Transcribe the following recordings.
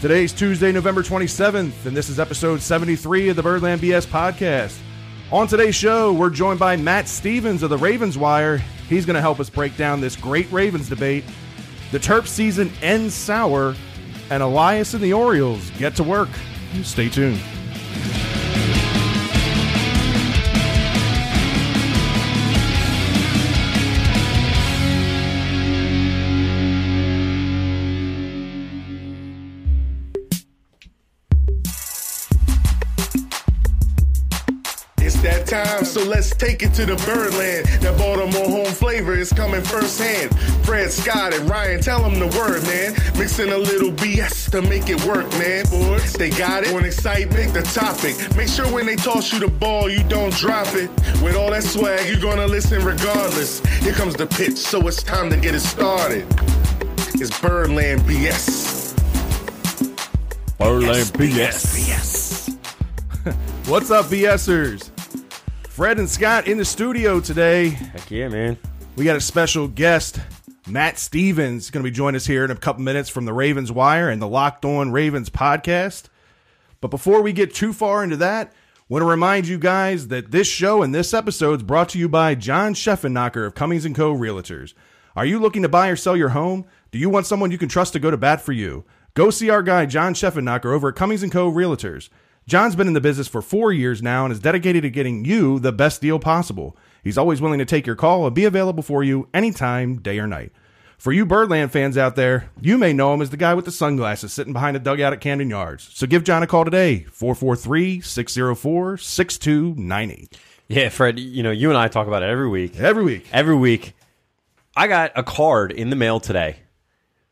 Today's Tuesday, November 27th, and this is episode 73 of the Birdland BS podcast. On today's show, we're joined by Matt Stevens of the Ravens Wire. He's going to help us break down this great Ravens debate. The Terp season ends sour, and Elias and the Orioles get to work. Stay tuned. Take it to the Birdland. That Baltimore home flavor is coming firsthand. Fred Scott and Ryan, tell them the word, man. Mixing a little BS to make it work, man. Boys, they got it. On excitement, the topic. Make sure when they toss you the ball, you don't drop it. With all that swag, you're gonna listen regardless. Here comes the pitch, so it's time to get it started. It's Birdland BS. Birdland BS. BS. What's up, BSers? Fred and Scott in the studio today. Heck yeah, man. We got a special guest, Matt Stevens, going to be joining us here in a couple minutes from the Ravens Wire and the Locked On Ravens podcast. But before we get too far into that, want to remind you guys that this show and this episode is brought to you by John Scheffenmacher of Cummings & Co. Realtors. Are you looking to buy or sell your home? Do you want someone you can trust to go to bat for you? Go see our guy John Scheffenmacher over at Cummings & Co. Realtors. John's been in the business for four years now and is dedicated to getting you the best deal possible. He's always willing to take your call and be available for you anytime, day or night. For you Birdland fans out there, you may know him as the guy with the sunglasses sitting behind a dugout at Camden Yards. So give John a call today, 443 604 6298. Yeah, Fred, you know, you and I talk about it every week. Every week. Every week. I got a card in the mail today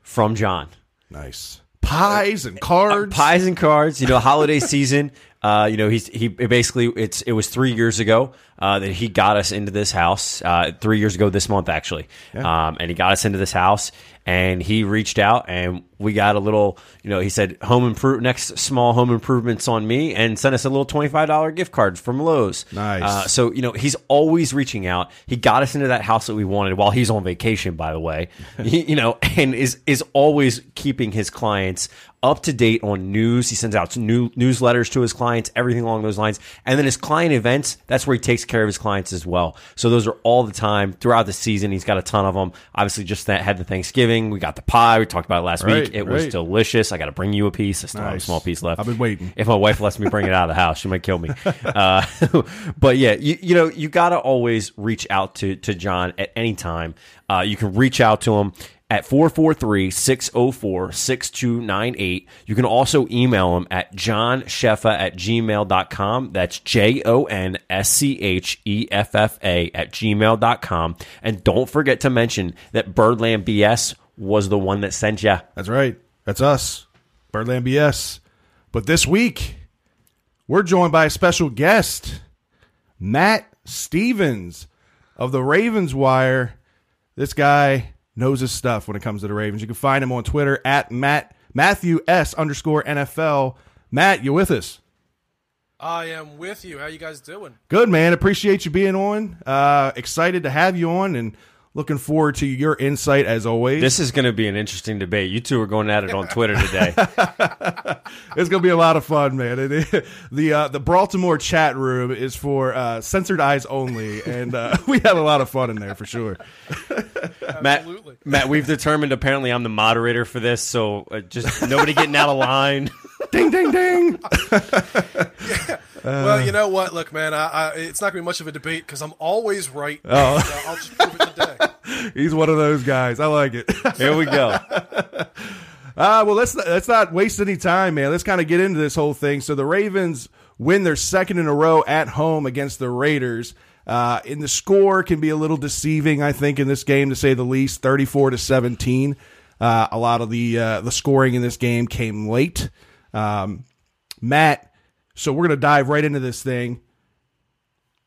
from John. Nice pies and cards. Uh, pies and cards. You know, holiday season. Uh, you know, he's he basically it's it was three years ago uh, that he got us into this house. Uh, three years ago this month actually, yeah. um, and he got us into this house. And he reached out, and we got a little. You know, he said home improve next small home improvements on me, and sent us a little twenty five dollar gift card from Lowe's. Nice. Uh, so you know, he's always reaching out. He got us into that house that we wanted while he's on vacation, by the way. he, you know, and is is always keeping his clients up to date on news. He sends out new newsletters to his clients, everything along those lines. And then his client events, that's where he takes care of his clients as well. So those are all the time throughout the season. He's got a ton of them. Obviously, just that had the Thanksgiving. We got the pie. We talked about it last right, week. It right. was delicious. I got to bring you a piece. I still nice. have a small piece left. I've been waiting. If my wife lets me bring it out of the house, she might kill me. Uh, but yeah, you, you know, you got to always reach out to, to John at any time. Uh, you can reach out to him at 443-604-6298. You can also email him at johnscheffa at gmail.com. That's J-O-N-S-C-H-E-F-F-A at gmail.com. And don't forget to mention that Birdland BS was the one that sent you. That's right. That's us. Birdland BS. But this week, we're joined by a special guest, Matt Stevens of the Ravens Wire. This guy knows his stuff when it comes to the Ravens. You can find him on Twitter at Matt Matthew S underscore NFL. Matt, you with us? I am with you. How you guys doing? Good, man. Appreciate you being on. Uh, excited to have you on and Looking forward to your insight as always. This is going to be an interesting debate. You two are going at it on Twitter today. it's going to be a lot of fun, man. the uh, the Baltimore chat room is for uh, censored eyes only, and uh, we had a lot of fun in there for sure. Matt, Matt, we've determined apparently I'm the moderator for this, so uh, just nobody getting out of line. ding, ding, ding. yeah. Well, you know what? Look, man, I, I, it's not going to be much of a debate because I'm always right. Oh. So I'll just prove it today. He's one of those guys. I like it. Here we go. Uh, well, let's let's not waste any time, man. Let's kind of get into this whole thing. So the Ravens win their second in a row at home against the Raiders. Uh, in the score can be a little deceiving, I think, in this game to say the least. Thirty-four to seventeen. Uh, a lot of the uh, the scoring in this game came late. Um, Matt, so we're going to dive right into this thing.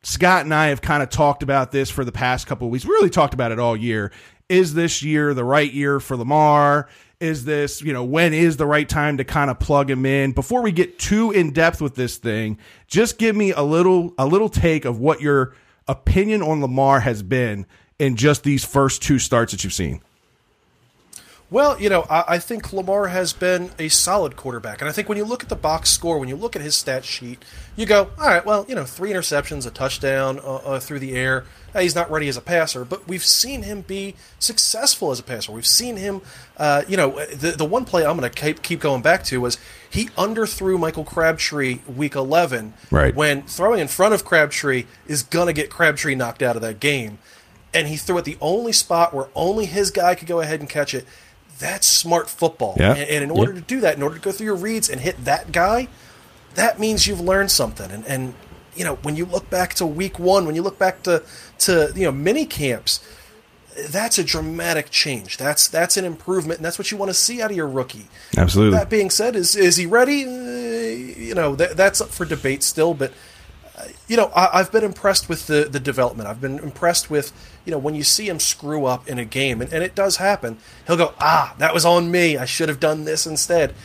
Scott and I have kind of talked about this for the past couple of weeks. We really talked about it all year. Is this year the right year for Lamar? Is this, you know, when is the right time to kind of plug him in? Before we get too in depth with this thing, just give me a little a little take of what your opinion on Lamar has been in just these first two starts that you've seen. Well, you know, I, I, think Lamar has been a solid quarterback. And I think when you look at the box score, when you look at his stat sheet, you go, all right, well, you know, three interceptions, a touchdown uh, uh, through the air. he's not ready as a passer, but we've seen him be successful as a passer. We've seen him, uh, you know, the, the one play I'm going to keep, keep going back to was he underthrew Michael Crabtree week 11 right. when throwing in front of Crabtree is going to get Crabtree knocked out of that game. And he threw it the only spot where only his guy could go ahead and catch it that's smart football. Yeah. And, and in order to do that, in order to go through your reads and hit that guy, that means you've learned something. And, and you know, when you look back to week one, when you look back to, to you know, mini camps, that's a dramatic change. That's that's an improvement, and that's what you want to see out of your rookie. Absolutely. That being said, is is he ready? Uh, you know, that, that's up for debate still. But you know, I, have been impressed with the the development. I've been impressed with you know, when you see him screw up in a game, and, and it does happen, he'll go, ah, that was on me. I should have done this instead.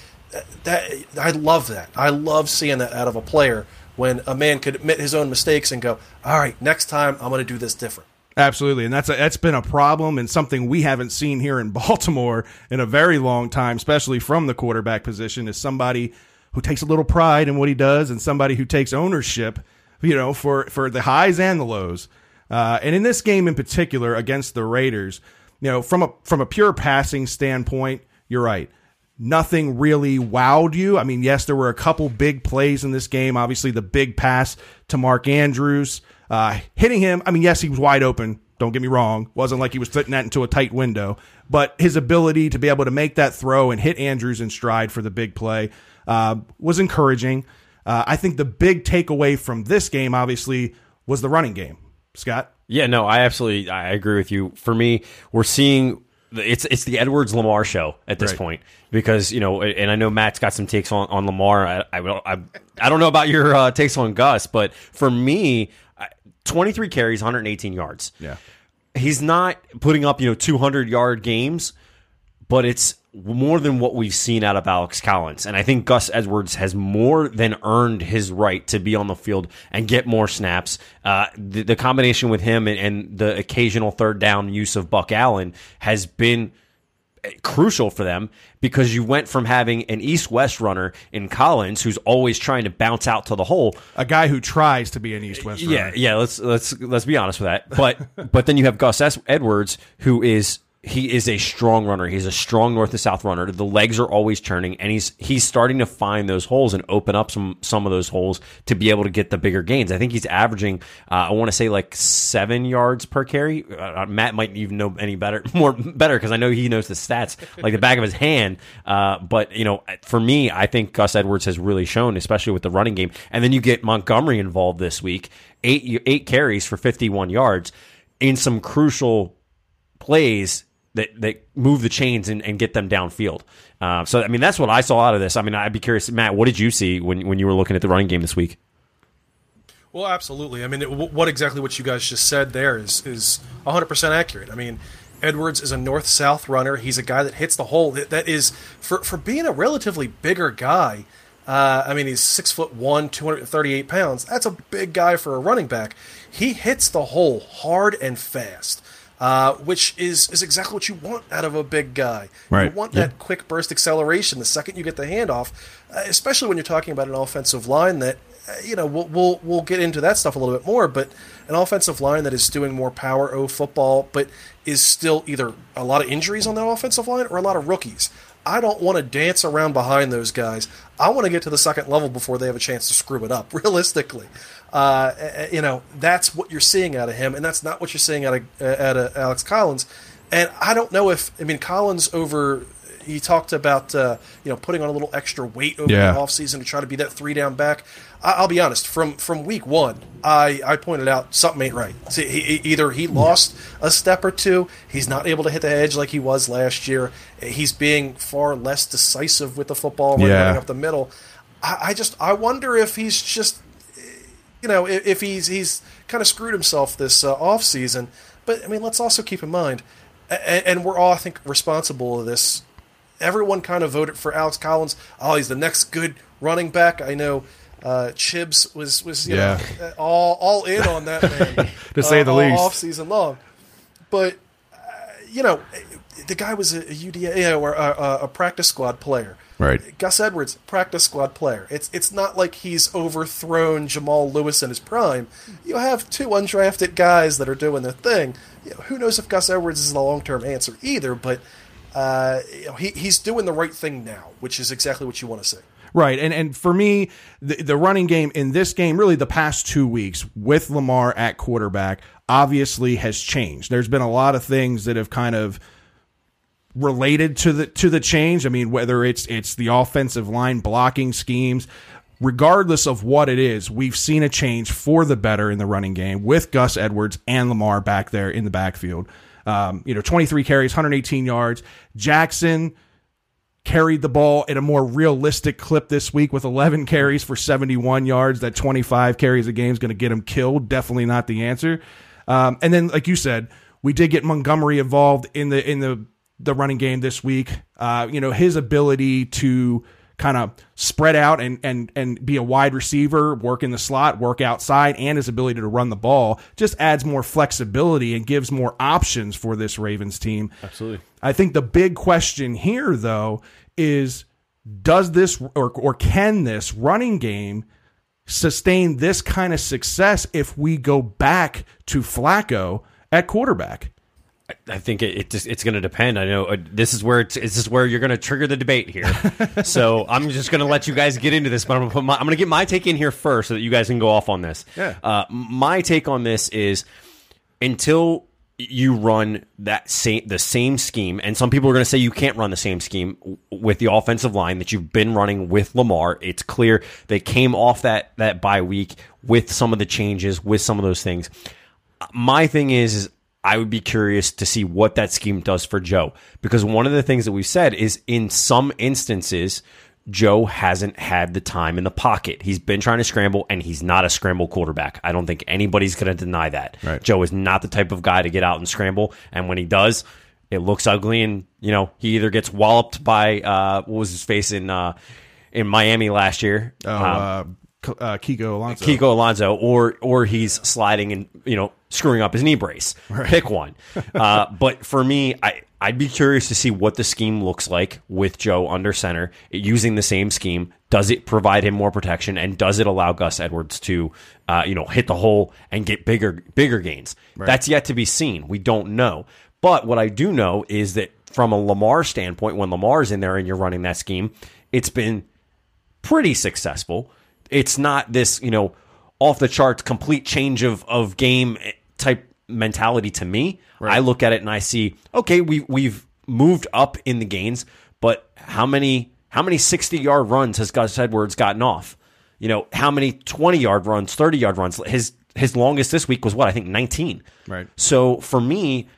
That, I love that. I love seeing that out of a player when a man could admit his own mistakes and go, all right, next time I'm going to do this different. Absolutely, and that's a, that's been a problem and something we haven't seen here in Baltimore in a very long time, especially from the quarterback position. Is somebody who takes a little pride in what he does and somebody who takes ownership, you know, for for the highs and the lows. Uh, and in this game in particular against the Raiders, you know, from a from a pure passing standpoint, you're right. Nothing really wowed you. I mean, yes, there were a couple big plays in this game. Obviously, the big pass to Mark Andrews, uh, hitting him. I mean, yes, he was wide open. Don't get me wrong. Wasn't like he was fitting that into a tight window, but his ability to be able to make that throw and hit Andrews in stride for the big play uh, was encouraging. Uh, I think the big takeaway from this game, obviously, was the running game. Scott? Yeah, no, I absolutely I agree with you. For me, we're seeing it's it's the Edwards Lamar show at this right. point because you know, and I know Matt's got some takes on on Lamar. I I, I, I don't know about your uh, takes on Gus, but for me, 23 carries, 118 yards. Yeah, he's not putting up you know 200 yard games, but it's more than what we've seen out of Alex Collins. And I think Gus Edwards has more than earned his right to be on the field and get more snaps. Uh, the, the, combination with him and, and, the occasional third down use of Buck Allen has been crucial for them because you went from having an east-west runner in Collins who's always trying to bounce out to the hole, a guy who tries to be an east-west yeah, Yeah, let's let's let's be honest with that. But but then you have Gus Edwards who is he is a strong runner. He's a strong north to south runner. The legs are always turning, and he's he's starting to find those holes and open up some some of those holes to be able to get the bigger gains. I think he's averaging, uh, I want to say like seven yards per carry. Uh, uh Matt might even know any better, more better because I know he knows the stats like the back of his hand. Uh, but you know, for me, I think Gus Edwards has really shown, especially with the running game. And then you get Montgomery involved this week, eight eight carries for fifty one yards in some crucial plays that that move the chains and, and get them downfield. Uh, so I mean that's what I saw out of this. I mean I'd be curious, Matt, what did you see when when you were looking at the running game this week? Well, absolutely. I mean, it, what exactly what you guys just said there is is 100 percent accurate. I mean. Edwards is a north south runner. He's a guy that hits the hole. That, that is for for being a relatively bigger guy. Uh, I mean, he's six foot one, 238 pounds. That's a big guy for a running back. He hits the hole hard and fast uh, which is is exactly what you want out of a big guy. Right. You want that quick burst acceleration the second you get the handoff, uh, especially when you're talking about an offensive line that uh, you know we'll, we'll we'll get into that stuff a little bit more, but an offensive line that is doing more power O football, but is still either a lot of injuries on that offensive line or a lot of rookies. I don't want to dance around behind those guys. I want to get to the second level before they have a chance to screw it up. Realistically, uh, you know, that's what you're seeing out of him, and that's not what you're seeing out of, out of Alex Collins. And I don't know if I mean Collins over. He talked about uh, you know putting on a little extra weight over yeah. the offseason to try to be that three down back. I, will be honest. From from week one, I, I pointed out something ain't right. See, he, either he lost a step or two. He's not able to hit the edge like he was last year. He's being far less decisive with the football yeah. running up the middle. I, I just I wonder if he's just you know, if, if he's he's kind of screwed himself this uh, off season. But I mean, let's also keep in mind, and, and we're all I think responsible of this. Everyone kind of voted for Alex Collins. Oh, he's the next good running back. I know. Uh, Chibs was was you yeah. know, all all in on that man to say uh, the least off season long. But uh, you know, the guy was a, a UDA you know, or a, a, a practice squad player. Right. Gus Edwards, practice squad player. It's it's not like he's overthrown Jamal Lewis in his prime. You have two undrafted guys that are doing their thing. You know, who knows if Gus Edwards is the long term answer either? But uh, you know, he he's doing the right thing now, which is exactly what you want to see. Right. And and for me, the, the running game in this game, really the past two weeks with Lamar at quarterback, obviously has changed. There's been a lot of things that have kind of related to the to the change. I mean, whether it's it's the offensive line blocking schemes, regardless of what it is, we've seen a change for the better in the running game with Gus Edwards and Lamar back there in the backfield. Um, you know, 23 carries, 118 yards. Jackson carried the ball at a more realistic clip this week with 11 carries for 71 yards. That 25 carries a game is going to get him killed. Definitely not the answer. Um, and then, like you said, we did get Montgomery involved in the in the the running game this week. Uh, you know, his ability to kind of spread out and and and be a wide receiver, work in the slot, work outside, and his ability to run the ball just adds more flexibility and gives more options for this Ravens team. Absolutely. I think the big question here though is does this or or can this running game sustain this kind of success if we go back to Flacco at quarterback? I think it, it just, it's going to depend. I know uh, this is where it's, this is where you're going to trigger the debate here. so I'm just going to let you guys get into this, but I'm going to I'm going to get my take in here first so that you guys can go off on this. Yeah. Uh, my take on this is until you run that same the same scheme, and some people are going to say you can't run the same scheme with the offensive line that you've been running with Lamar. It's clear they came off that that bye week with some of the changes, with some of those things. My thing is, is I would be curious to see what that scheme does for Joe because one of the things that we've said is in some instances Joe hasn't had the time in the pocket. He's been trying to scramble and he's not a scramble quarterback. I don't think anybody's going to deny that. Right. Joe is not the type of guy to get out and scramble and when he does it looks ugly and you know he either gets walloped by uh what was his face in uh in Miami last year. Oh, Um, uh, uh, Kiko Alonso. Kiko Alonso, or or he's sliding and you know screwing up his knee brace. Pick one. uh, but for me, I I'd be curious to see what the scheme looks like with Joe under center using the same scheme. Does it provide him more protection, and does it allow Gus Edwards to uh, you know hit the hole and get bigger bigger gains? That's yet to be seen. We don't know. But what I do know is that from a Lamar standpoint, when Lamar's in there and you're running that scheme, it's been pretty successful. It's not this, you know, off the charts complete change of of game type mentality to me. I look at it and I see, okay, we we've moved up in the gains, but how many how many 60 yard runs has Gus Edwards gotten off? You know, how many 20 yard runs, 30 yard runs? His his longest this week was what? I think 19. Right. So for me,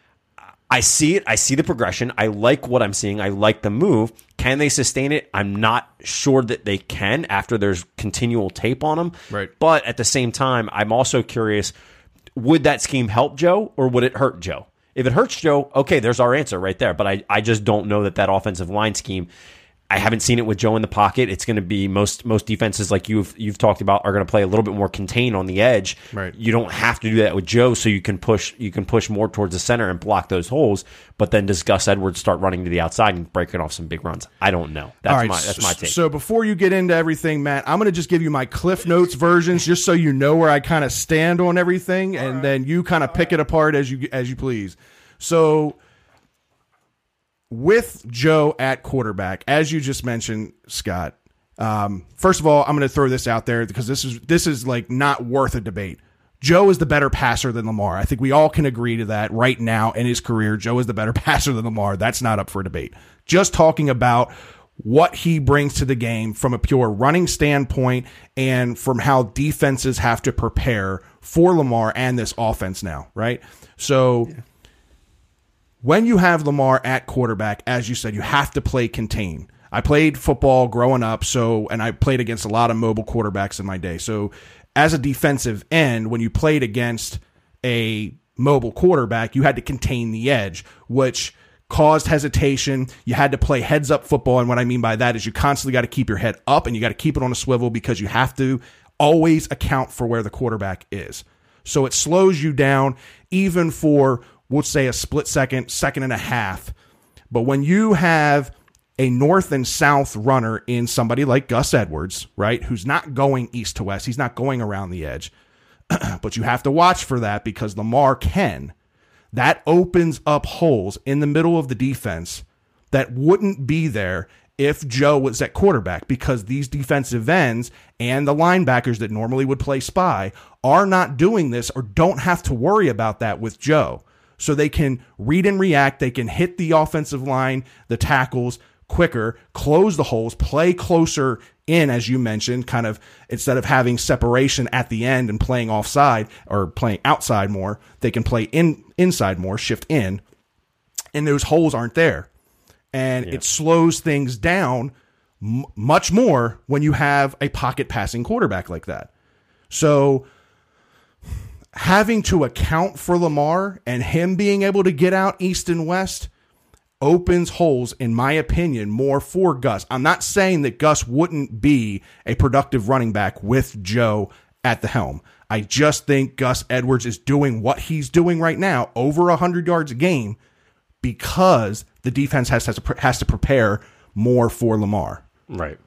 I see it. I see the progression. I like what I'm seeing. I like the move. Can they sustain it? I'm not sure that they can after there's continual tape on them. Right. But at the same time, I'm also curious would that scheme help Joe or would it hurt Joe? If it hurts Joe, okay, there's our answer right there. But I, I just don't know that that offensive line scheme. I haven't seen it with Joe in the pocket. It's going to be most most defenses like you've you've talked about are going to play a little bit more contained on the edge. Right. You don't have to do that with Joe, so you can push you can push more towards the center and block those holes. But then does Gus Edwards start running to the outside and breaking off some big runs? I don't know. That's All right, my that's my take. So before you get into everything, Matt, I'm going to just give you my Cliff Notes versions, just so you know where I kind of stand on everything, and then you kind of pick it apart as you as you please. So with Joe at quarterback, as you just mentioned, Scott. Um, first of all, I'm going to throw this out there because this is this is like not worth a debate. Joe is the better passer than Lamar. I think we all can agree to that right now in his career. Joe is the better passer than Lamar. That's not up for debate. Just talking about what he brings to the game from a pure running standpoint and from how defenses have to prepare for Lamar and this offense now, right? So when you have Lamar at quarterback, as you said, you have to play contain. I played football growing up, so and I played against a lot of mobile quarterbacks in my day. So as a defensive end, when you played against a mobile quarterback, you had to contain the edge, which caused hesitation. You had to play heads up football. And what I mean by that is you constantly got to keep your head up and you got to keep it on a swivel because you have to always account for where the quarterback is. So it slows you down even for, we'll say, a split second, second and a half. But when you have a north and south runner in somebody like Gus Edwards, right, who's not going east to west, he's not going around the edge, but you have to watch for that because Lamar can. That opens up holes in the middle of the defense that wouldn't be there if Joe was at quarterback because these defensive ends and the linebackers that normally would play spy are not doing this or don't have to worry about that with Joe. So they can read and react, they can hit the offensive line, the tackles quicker, close the holes, play closer in as you mentioned, kind of instead of having separation at the end and playing offside or playing outside more, they can play in inside more, shift in, and those holes aren't there. And it slows things down m- much more when you have a pocket passing quarterback like that. So having to account for Lamar and him being able to get out east and west opens holes in my opinion more for Gus. I'm not saying that Gus wouldn't be a productive running back with Joe at the helm. I just think Gus Edwards is doing what he's doing right now, over 100 yards a game because the defense has has to, has to prepare more for Lamar. Right.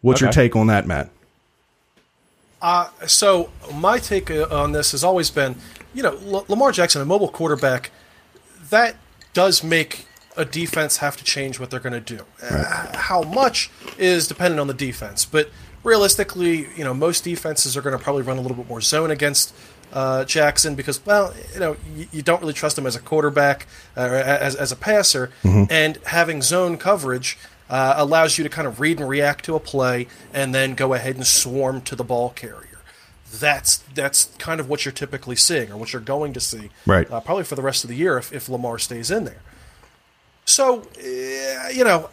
What's your take on that, Matt? So my take uh, on this has always been, you know, L- Lamar Jackson, a mobile quarterback, that does make a defense have to change what they're going to do. Uh, how much is dependent on the defense, but realistically, you know, most defenses are going to probably run a little bit more zone against uh, Jackson because, well, you know, you, you don't really trust him as a quarterback uh, or as as a passer, and having zone coverage. Uh, allows you to kind of read and react to a play and then go ahead and swarm to the ball carrier that's that's kind of what you're typically seeing or what you're going to see Right. uh, probably for the rest of the year if, if Lamar stays in there. So, uh, you know,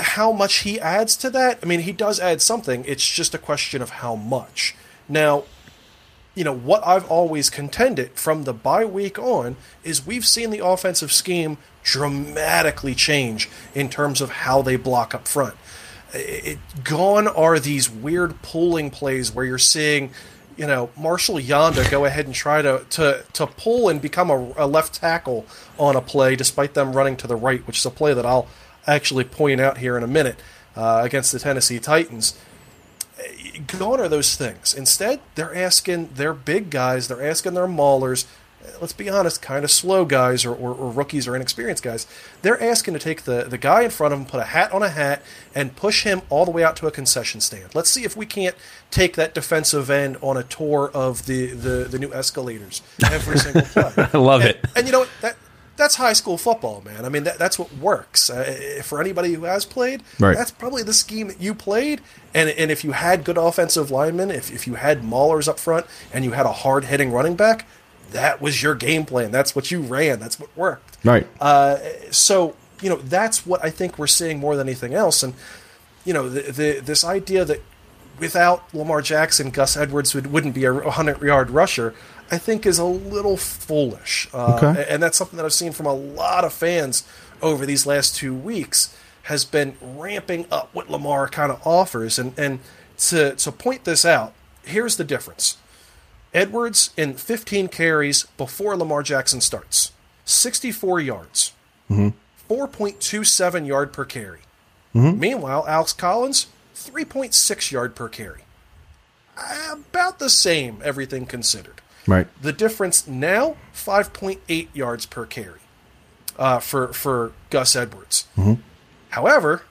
how much he adds to that, I mean, he does add something. It's just a question of how much. Now, you know, what I've always contended from the bye week on is we've seen the offensive scheme dramatically change in terms of how they block up front. It, gone are these weird pulling plays where you're seeing, you know, Marshal Yanda go ahead and try to, to, to pull and become a, a left tackle on a play despite them running to the right, which is a play that I'll actually point out here in a minute uh, against the Tennessee Titans gone are those things. Instead, they're asking their big guys, they're asking their maulers, uh, let's be honest, kind of slow guys or, or, or rookies or inexperienced guys. They're asking to take the, the guy in front of them, put a hat on a hat, and push him all the way out to a concession stand. Let's see if we can't take that defensive end on a tour of the, the, the new escalators every single play. I love and, it. And you know what? That, that's high school football, man. I mean, that, that's what works. Uh, for anybody who has played, Right. that's probably the scheme that you played. And and if you had good offensive linemen, if, if you had maulers up front, and you had a hard hitting running back, that was your game plan. That's what you ran. That's what worked. Right. So you know that's what I think we're seeing more than anything else. And you know the, the this idea that without Lamar Jackson, Gus Edwards would, wouldn't be a hundred yard rusher. I think is a little foolish, uh, Okay. and that's something that I've seen from a lot of fans over these last two weeks. Has been ramping up what Lamar kind of offers, and and to to point this out, here's the difference. Edwards in 15 carries before Lamar Jackson starts, 64 yards, 4.27 yard per carry. Meanwhile, Alex Collins, 3.6 yard per carry. About the same, everything considered. Right. The difference now, 5.8 yards per carry uh, for, for Gus Edwards. However,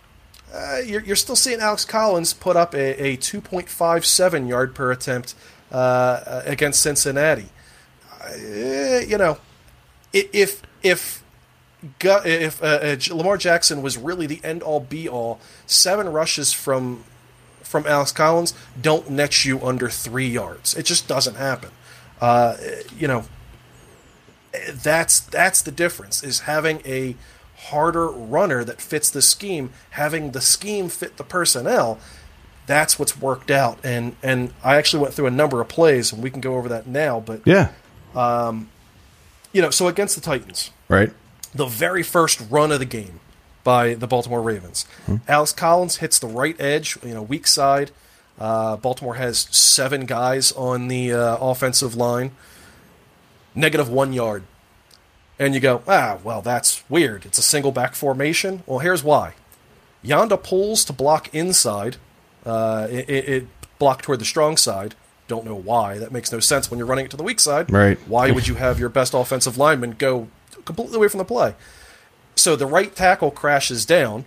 uh, you're, you're still seeing Alex Collins put up a, a 2.57 yard per attempt uh, uh, against Cincinnati. Uh, you know, if if if uh, Lamar Jackson was really the end all be all, seven rushes from from Alex Collins don't net you under three yards. It just doesn't happen. Uh, you know, that's that's the difference is having a harder runner that fits the scheme, having the scheme fit the personnel. That's what's worked out, and and I actually went through a number of plays, and we can go over that now. But Yeah. Um, you know, so against the Titans, Right. the very first run of the game by the Baltimore Ravens. Alex Collins hits the right edge, you know, weak side. Uh, Baltimore has seven guys on the uh, offensive line. Negative one yard. And you go, ah, well, that's weird. It's a single back formation. Well, here's why. Yanda pulls to block inside. Uh, it, it, it blocked toward the strong side. Don't know why. That makes no sense when you're running it to the weak side. Right. Why would you have your best offensive lineman go completely away from the play? So the right tackle crashes down,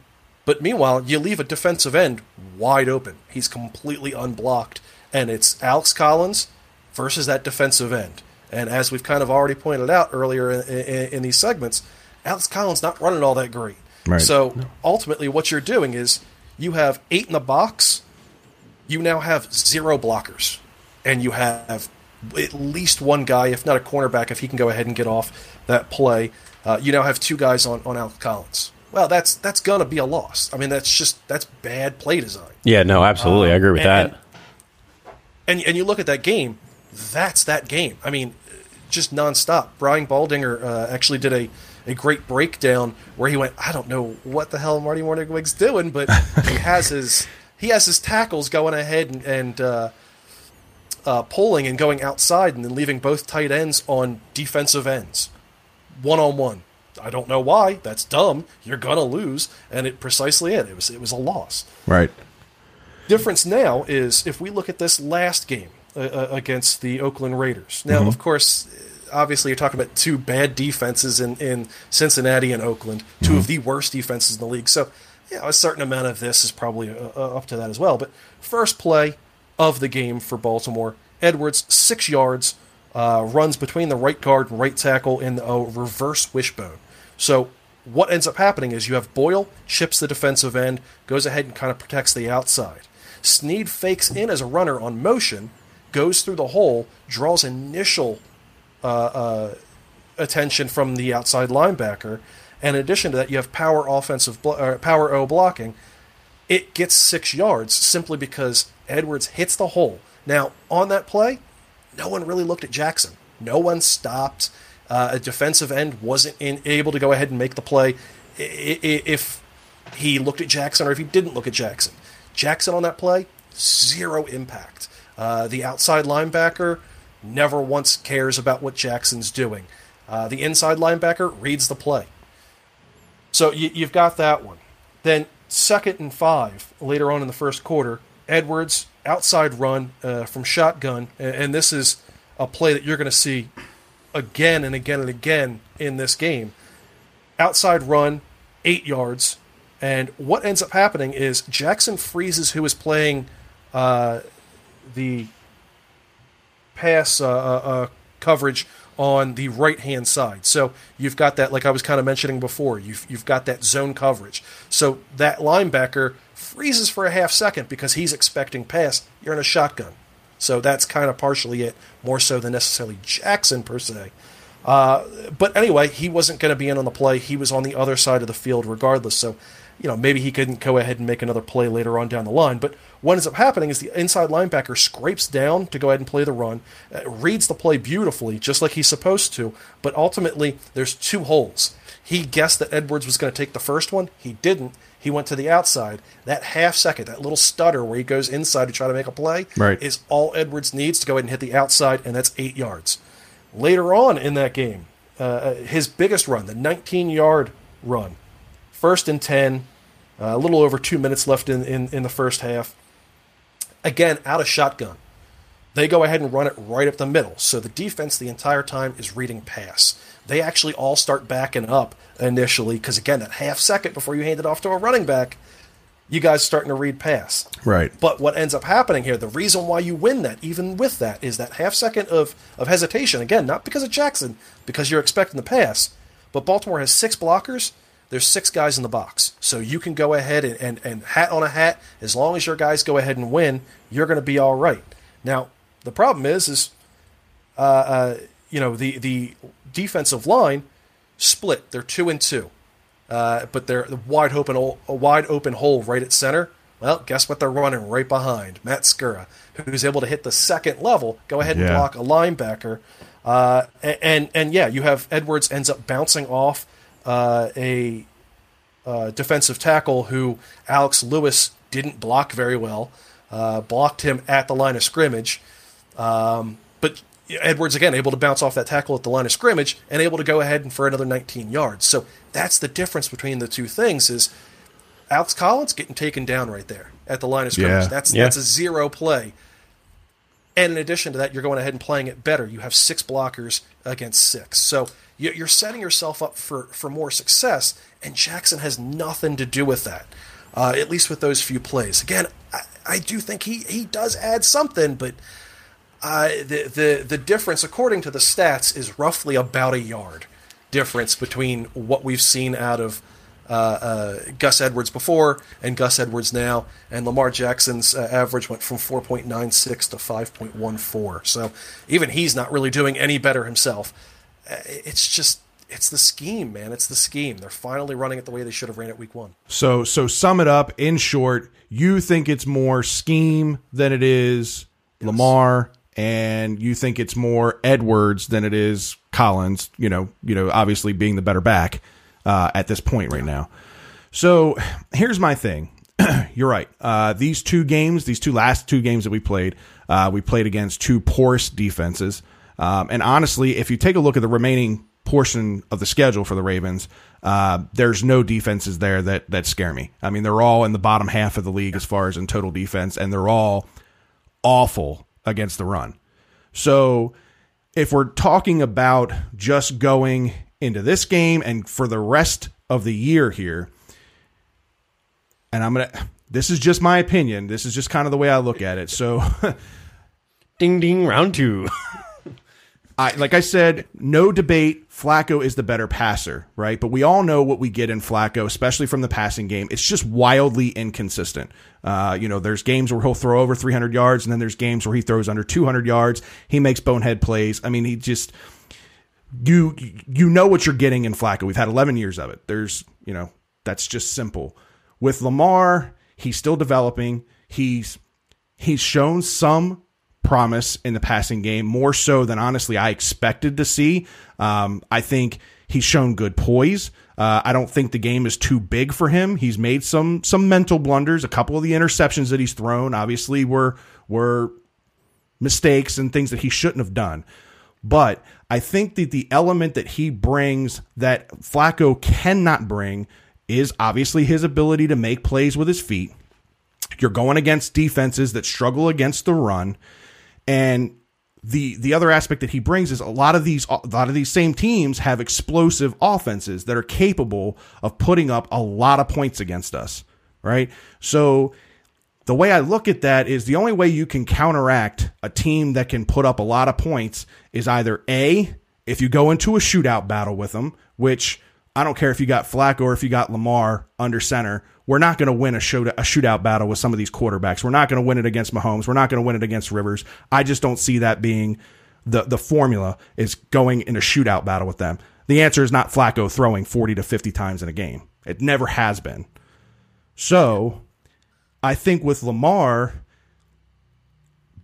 but meanwhile, you leave a defensive end wide open. He's completely unblocked, and it's Alex Collins versus that defensive end. And as we've kind of already pointed out earlier in, in, in these segments, Alex Collins not running all that great. Right. So ultimately, what you're doing is you have eight in the box. You now have zero blockers, and you have at least one guy, if not a cornerback, if he can go ahead and get off that play. Uh, you now have two guys on on Alex Collins. Well, that's that's gonna be a loss. I mean, that's just that's bad play design. Yeah, no, absolutely. I agree with and- that. And and you look at that game, that's that game. I mean, just nonstop. Brian Baldinger uh, actually did a, a great breakdown where he went, I don't know what the hell Marty Mornhinweg's doing, but he has his he has his tackles going ahead and, and uh, uh, pulling and going outside and then leaving both tight ends on defensive ends, one on one. I don't know why. That's dumb. You're gonna lose, and it precisely it. It was it was a loss Right. difference now is if we look at this last game uh, uh, against the Oakland Raiders. Now, of course, obviously, you're talking about two bad defenses in, in Cincinnati and Oakland, 2 of the worst defenses in the league. So, you know, a certain amount of this is probably uh, uh, up to that as well. But first play of the game for Baltimore, Edwards, six yards, uh, runs between the right guard and right tackle in a reverse wishbone. So what ends up happening is you have Boyle chips the defensive end, goes ahead and kind of protects the outside. Snead fakes in as a runner on motion, goes through the hole, draws initial uh, uh, attention from the outside linebacker, and in addition to that, you have power offensive blo- uh, power O blocking. It gets six yards simply because Edwards hits the hole. Now on that play, no one really looked at Jackson. No one stopped. Uh, a defensive end wasn't in, able to go ahead and make the play if he looked at Jackson or if he didn't look at Jackson. Jackson on that play, zero impact. Uh, the outside linebacker never once cares about what Jackson's doing. Uh, the inside linebacker reads the play. So you, you've got that one. Then second and five later on in the first quarter, Edwards outside run uh, from shotgun, and this is a play that you're going to see again and again and again in this game. Outside run, eight yards, and what ends up happening is Jackson freezes who is playing uh, the pass uh, uh, uh, coverage on the right hand side. So you've got that, like I was kind of mentioning before, you've, you've got that zone coverage. So that linebacker freezes for a half second because he's expecting pass. You're in a shotgun. So that's kind of partially it, more so than necessarily Jackson per se. Uh, but anyway, he wasn't going to be in on the play. He was on the other side of the field regardless. So, you know, maybe he couldn't go ahead and make another play later on down the line. But what ends up happening is the inside linebacker scrapes down to go ahead and play the run, uh, reads the play beautifully, just like he's supposed to. But ultimately, there's two holes. He guessed that Edwards was going to take the first one. He didn't. He went to the outside. That half second, that little stutter where he goes inside to try to make a play, Right. is all Edwards needs to go ahead and hit the outside, and that's eight yards. Later on in that game, uh, his biggest run, the 19 yard run, first and 10, uh, a little over two minutes left in, in, in the first half. Again, out of shotgun. They go ahead and run it right up the middle. So the defense the entire time is reading pass. They actually all start backing up initially because, again, that half second before you hand it off to a running back, you guys starting to read pass. Right. But what ends up happening here, the reason why you win that, even with that, is that half second of, of hesitation. Again, not because of Jackson, because you're expecting the pass. But Baltimore has six blockers. There's six guys in the box. So you can go ahead and, and, and hat on a hat. As long as your guys go ahead and win, you're going to be all right. Now, the problem is, is uh, uh, you know, the, the defensive line split. They're two and two. Uh, but they're wide open, a wide open hole right at center. Well, guess what? They're running right behind Matt Skura, who's able to hit the second level, go ahead and Yeah. block a linebacker, uh, and and yeah, you have Edwards ends up bouncing off uh, a uh, defensive tackle who Alex Lewis didn't block very well, uh, blocked him at the line of scrimmage. Um, but Edwards again able to bounce off that tackle at the line of scrimmage and able to go ahead and for another 19 yards. So that's the difference between the two things is Alex Collins getting taken down right there at the line of scrimmage. Yeah. That's Yeah. that's a zero play. And in addition to that, you're going ahead and playing it better. You have six blockers against six. So you- you're setting yourself up for, for more success, and Jackson has nothing to do with that, uh, at least with those few plays. Again, I, I do think he, he does add something, but uh, the, the, the difference, according to the stats, is roughly about a yard difference between what we've seen out of uh, uh, Gus Edwards before and Gus Edwards now. And Lamar Jackson's uh, average went from 4.96 to 5.14. So even he's not really doing any better himself. Uh, It's just, it's the scheme, man. It's the scheme. They're finally running it the way they should have ran it week one. So so sum it up in short, you think it's more scheme than it is Lamar and you think it's more Edwards than it is Collins, you know, you know, obviously being the better back uh, at this point right now. So here's my thing. You're right. Uh, these two games, these two last two games that we played, uh, we played against two porous defenses. Um, and honestly, if you take a look at the remaining portion of the schedule for the Ravens, uh, there's no defenses there that that scare me. I mean, they're all in the bottom half of the league as far as in total defense, and they're all awful against the run. So if we're talking about just going into this game and for the rest of the year here, and I'm gonna this is just my opinion. This is just kind of the way I look at it. So Ding ding, round two. I like I said, no debate. Flacco is the better passer, right? But we all know what we get in Flacco, especially from the passing game. It's just wildly inconsistent. Uh, you know, there's games where he'll throw over 300 yards, and then there's games where he throws under 200 yards. He makes bonehead plays. I mean, he just you you know what you're getting in Flacco. We've had 11 years of it. There's you know that's just simple. With Lamar, he's still developing. He's he's shown some promise in the passing game, more so than honestly I expected to see. Um, I think he's shown good poise. Uh, I don't think the game is too big for him. He's made some some mental blunders. A couple of the interceptions that he's thrown, obviously, were were mistakes and things that he shouldn't have done. But I think that the element that he brings that Flacco cannot bring is obviously his ability to make plays with his feet. You're going against defenses that struggle against the run. And the the other aspect that he brings is a lot of these a lot of these same teams have explosive offenses that are capable of putting up a lot of points against us, right? So the way I look at that is the only way you can counteract a team that can put up a lot of points is either A, if you go into a shootout battle with them, which I don't care if you got Flacco or if you got Lamar under center, we're not going to win a, a shootout battle with some of these quarterbacks. We're not going to win it against Mahomes. We're not going to win it against Rivers. I just don't see that being the, the formula is going in a shootout battle with them. The answer is not Flacco throwing 40 to 50 times in a game. It never has been. So I think with Lamar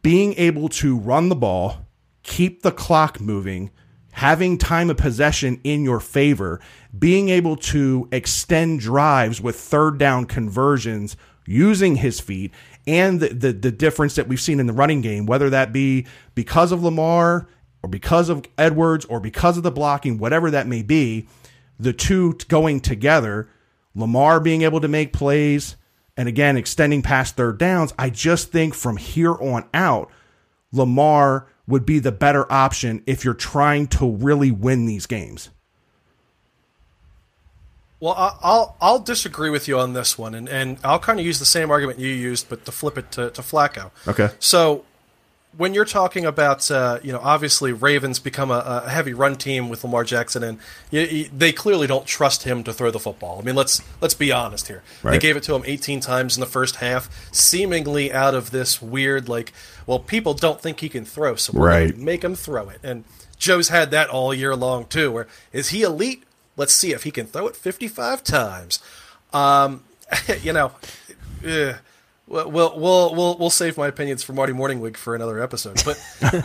being able to run the ball, keep the clock moving, having time of possession in your favor, being able to extend drives with third down conversions using his feet, and the, the, the difference that we've seen in the running game, whether that be because of Lamar or because of Edwards or because of the blocking, whatever that may be, the two going together, Lamar being able to make plays, and again, extending past third downs, I just think from here on out, Lamar would be the better option if you're trying to really win these games. Well, I- I'll I'll disagree with you on this one, and, and I'll kind of use the same argument you used, but to flip it to, to Flacco. Okay. So, when you're talking about, uh, you know, obviously Ravens become a, a heavy run team with Lamar Jackson, and you, you, they clearly don't trust him to throw the football. I mean, let's let's be honest here. They gave it to him 18 times in the first half, seemingly out of this weird, like, well, people don't think he can throw, so we're Right. make him throw it. And Joe's had that all year long too. Where is he elite? Let's see if he can throw it 55 times. Um, you know, eh, we'll, we'll we'll we'll save my opinions for Marty Mornhinweg for another episode. But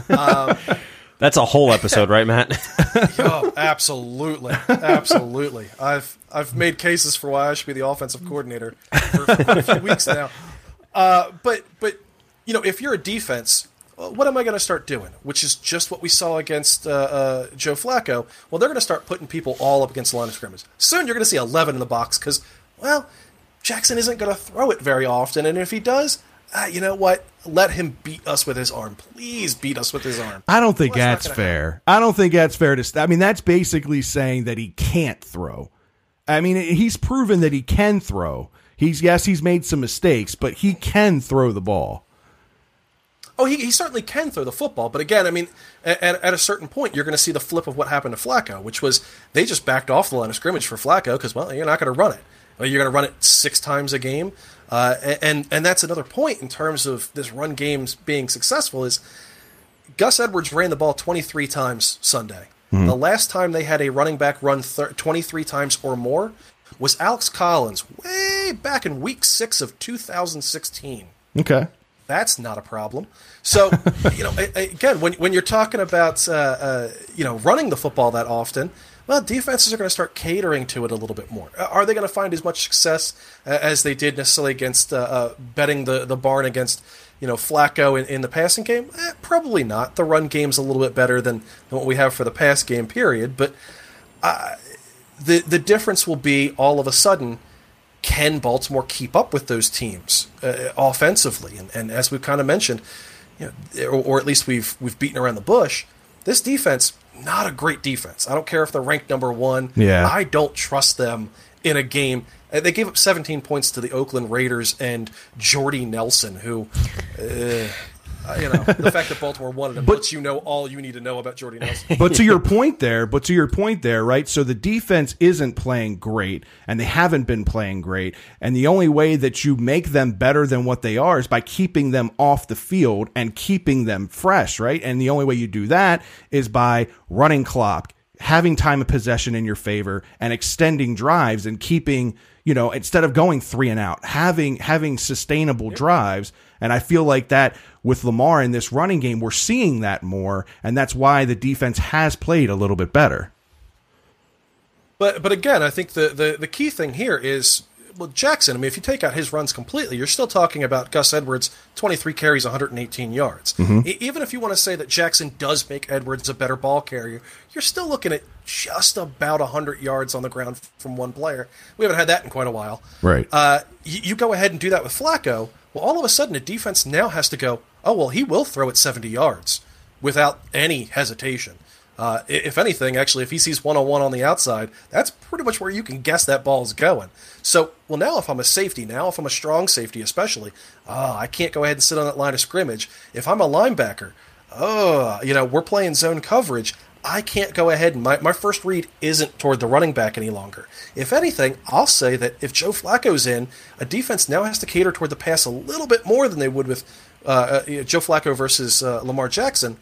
That's a whole episode, right, Matt? oh, absolutely, absolutely. I've I've made cases for why I should be the offensive coordinator for quite a few weeks now. Uh, but but you know, if you're a defense what am I going to start doing? Which is just what we saw against uh, uh, Joe Flacco. Well, they're going to start putting people all up against the line of scrimmage. Soon you're going to see 11 in the box because, well, Jackson isn't going to throw it very often. And if he does, uh, you know what? Let him beat us with his arm. Please beat us with his arm. I don't think Well, that's that's fair. I don't think that's fair to. st- I mean, that's basically saying that he can't throw. I mean, he's proven that he can throw. He's yes, he's made some mistakes, but he can throw the ball. Oh, he, he certainly can throw the football, but again, I mean, at, at a certain point, you're going to see the flip of what happened to Flacco, which was they just backed off the line of scrimmage for Flacco because, well, you're not going to run it. Well, you're going to run it six times a game, uh, and and that's another point in terms of this run games being successful is Gus Edwards ran the ball 23 times Sunday. The last time they had a running back run thir- 23 times or more was Alex Collins way back in Week Six of 2016 Okay. That's not a problem. So, you know, again, when when you're talking about uh, uh, you know running the football that often, well, defenses are going to start catering to it a little bit more. Uh, Are they going to find as much success uh, as they did necessarily against uh, uh, betting the the barn against you know Flacco in, in the passing game? Eh, probably not. The run game's a little bit better than, than what we have for the pass game period, but the the difference will be all of a sudden can Baltimore keep up with those teams uh, offensively? And, and as we've kind of mentioned, you know, or, or at least we've we've beaten around the bush. This defense, not a great defense. I don't care if they're ranked number one. Yeah. I don't trust them in a game. Uh, They gave up 17 points to the Oakland Raiders and Jordy Nelson, who, uh, you know, the fact that Baltimore wanted him lets you know all you need to know about Jordy Nelson. But to your point there, but to your point there, right? So the defense isn't playing great and they haven't been playing great. And the only way that you make them better than what they are is by keeping them off the field and keeping them fresh, right? And the only way you do that is by running clock, having time of possession in your favor and extending drives and keeping, you know, instead of going three and out, having having sustainable drives. And I feel like that with Lamar in this running game, we're seeing that more, and that's why the defense has played a little bit better. But but again, I think the, the, the key thing here is well Jackson. I mean, if you take out his runs completely, you're still talking about Gus Edwards, 23 carries, 118 yards. E- even if you want to say that Jackson does make Edwards a better ball carrier, you're still looking at just about 100 yards on the ground from one player. We haven't had that in quite a while. Right. Uh, you, you go ahead and do that with Flacco. Well, all of a sudden, a defense now has to go. Oh well, he will throw it 70 yards without any hesitation. Uh, if anything, actually, if he sees one on one on the outside, that's pretty much where you can guess that ball is going. So, well, now if I'm a safety, now if I'm a strong safety, especially, oh, I can't go ahead and sit on that line of scrimmage. If I'm a linebacker, oh, you know, we're playing zone coverage. I can't go ahead and my, my first read isn't toward the running back any longer. If anything, I'll say that if Joe Flacco's in, a defense now has to cater toward the pass a little bit more than they would with uh, uh, Joe Flacco versus uh, Lamar Jackson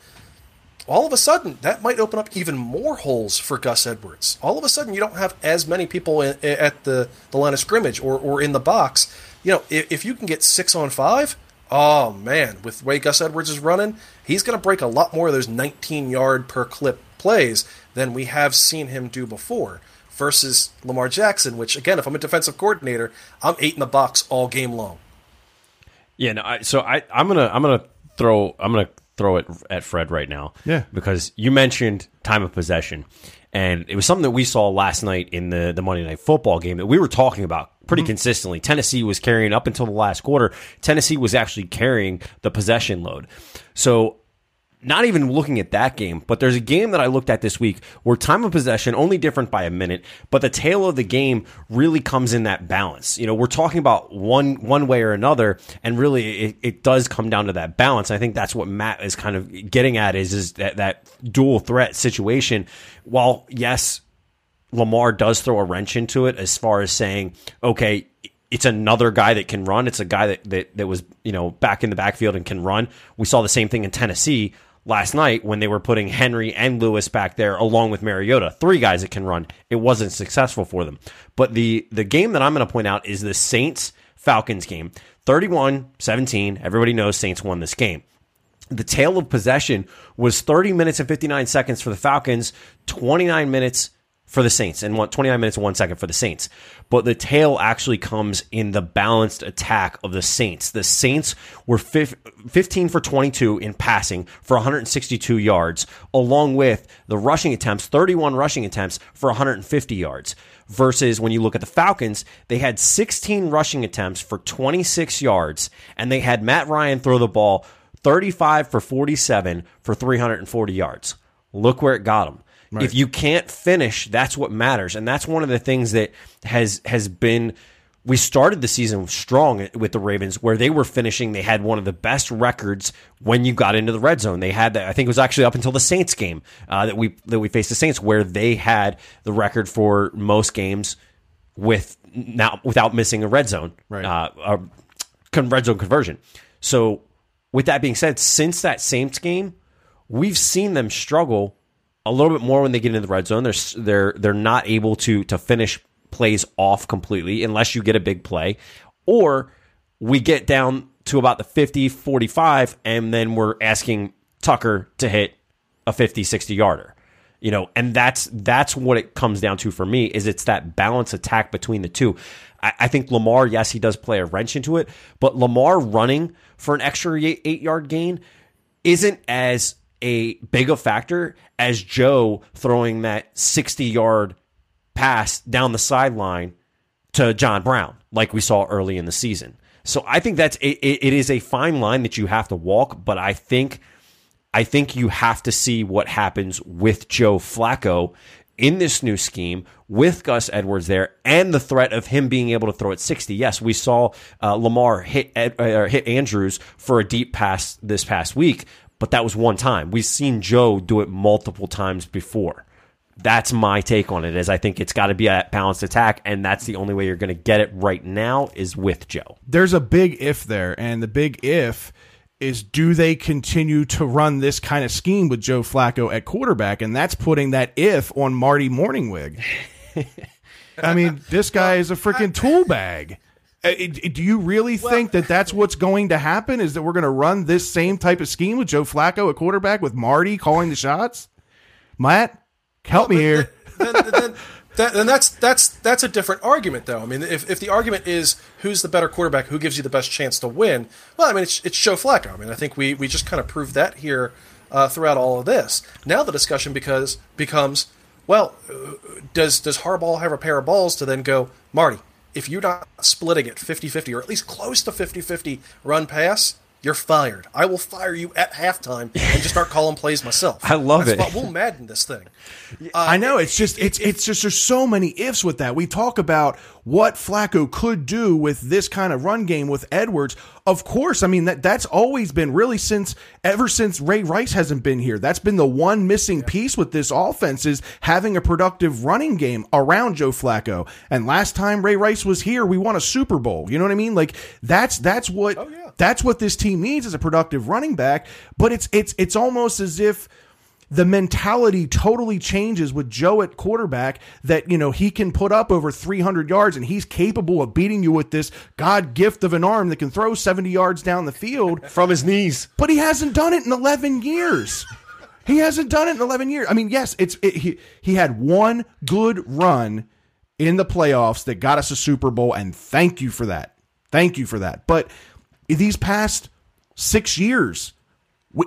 all of a sudden that might open up even more holes for Gus Edwards. All of a sudden you don't have as many people in, at the, the line of scrimmage or, or in the box. You know, if, if you can get six on five, oh man, with the way Gus Edwards is running, he's going to break a lot more of those 19 yard per clip plays than we have seen him do before. Versus Lamar Jackson, which again, if I'm a defensive coordinator, I'm eight in the box all game long. Yeah, no. I, so I, I'm gonna, I'm gonna throw, I'm gonna throw it at Fred right now. Yeah. because you mentioned time of possession, and it was something that we saw last night in the the Monday Night Football game that we were talking about pretty mm-hmm. consistently. Tennessee was carrying up until the last quarter. Tennessee was actually carrying the possession load. So not even looking at that game, but there's a game that I looked at this week where time of possession only different by a minute, but the tail of the game really comes in that balance. You know, we're talking about one one way or another, and really it, it does come down to that balance. I think that's what Matt is kind of getting at is is that that dual threat situation. While yes, Lamar does throw a wrench into it as far as saying, okay, it's another guy that can run. It's a guy that, that, that was, you know, back in the backfield and can run. We saw the same thing in Tennessee last night when they were putting Henry and Lewis back there along with Mariota. Three guys that can run. It wasn't successful for them. But the the game that I'm going to point out is the Saints Falcons game. 31-17. Everybody knows Saints won this game the tail of possession was 30 minutes and 59 seconds for the Falcons, 29 minutes for the Saints and one, 29 minutes and one second for the Saints. But the tail actually comes in the balanced attack of the Saints. The Saints were 15 for 22 in passing for 162 yards, along with the rushing attempts, 31 rushing attempts for 150 yards. Versus when you look at the Falcons, they had 16 rushing attempts for 26 yards, and they had Matt Ryan throw the ball 35 for 47 for 340 yards. Look where it got them. Right. If you can't finish, that's what matters, and that's one of the things that has has been. We started the season strong with the Ravens, where they were finishing. They had one of the best records when you got into the red zone. They had that. I think it was actually up until the Saints game uh, that we that we faced the Saints, where they had the record for most games with now without missing a red zone, right? Uh, a red zone conversion. So, with that being said, since that Saints game, we've seen them struggle a little bit more when they get into the red zone. They're they're they're not able to to finish plays off completely unless you get a big play, or we get down to about the 50, 45, and then we're asking Tucker to hit a 50, 60 yarder. You know, and that's that's what it comes down to for me is it's that balance attack between the two. I, I think Lamar, yes, he does play a wrench into it, but Lamar running for an extra eight, eight yard gain isn't as a big a factor as Joe throwing that 60 yard pass down the sideline to John Brown, like we saw early in the season. So I think that's it, it is a fine line that you have to walk, but I think I think you have to see what happens with Joe Flacco in this new scheme with Gus Edwards there and the threat of him being able to throw at 60. Yes, we saw uh, Lamar hit Ed, uh, hit Andrews for a deep pass this past week, but that was one time. We've seen Joe do it multiple times before. That's my take on it. Is I think it's got to be a balanced attack, and that's the only way you're going to get it right now is with Joe. There's a big if there, and the big if is do they continue to run this kind of scheme with Joe Flacco at quarterback, and that's putting that if on Marty Mornhinweg. I mean, this guy is a freaking tool bag. Uh, do you really well, think that that's what's going to happen? Is that we're going to run this same type of scheme with Joe Flacco at quarterback with Marty calling the shots? Matt, help well, me here. Then, then, then, then, that's that's that's a different argument, though. I mean, if, if the argument is who's the better quarterback, who gives you the best chance to win, well, I mean, it's, it's Joe Flacco. I mean, I think we we just kind of proved that here uh, throughout all of this. Now the discussion because becomes, well, uh, does does Harbaugh have a pair of balls to then go, Marty? If you're not splitting it 50-50 or at least close to 50-50 run pass, you're fired. I will fire you at halftime and just start calling plays myself. I love That's it. we'll madden this thing. Uh, I know it's just it's it's just there's so many ifs with that. We talk about what Flacco could do with this kind of run game with Edwards. Of course, I mean that that's always been really since ever since Ray Rice hasn't been here. That's been the one missing piece with this offense is having a productive running game around Joe Flacco. And last time Ray Rice was here, we won a Super Bowl. You know what I mean? Like that's that's what oh, yeah. that's what this team needs is a productive running back. But it's it's it's almost as if the mentality totally changes with Joe at quarterback that, you know, he can put up over 300 yards and he's capable of beating you with this God gift of an arm that can throw 70 yards down the field from his knees. But he hasn't done it in 11 years. He hasn't done it in 11 years. I mean, yes, it's it, he he had one good run in the playoffs that got us a Super Bowl and thank you for that. Thank you for that. But these past 6 years,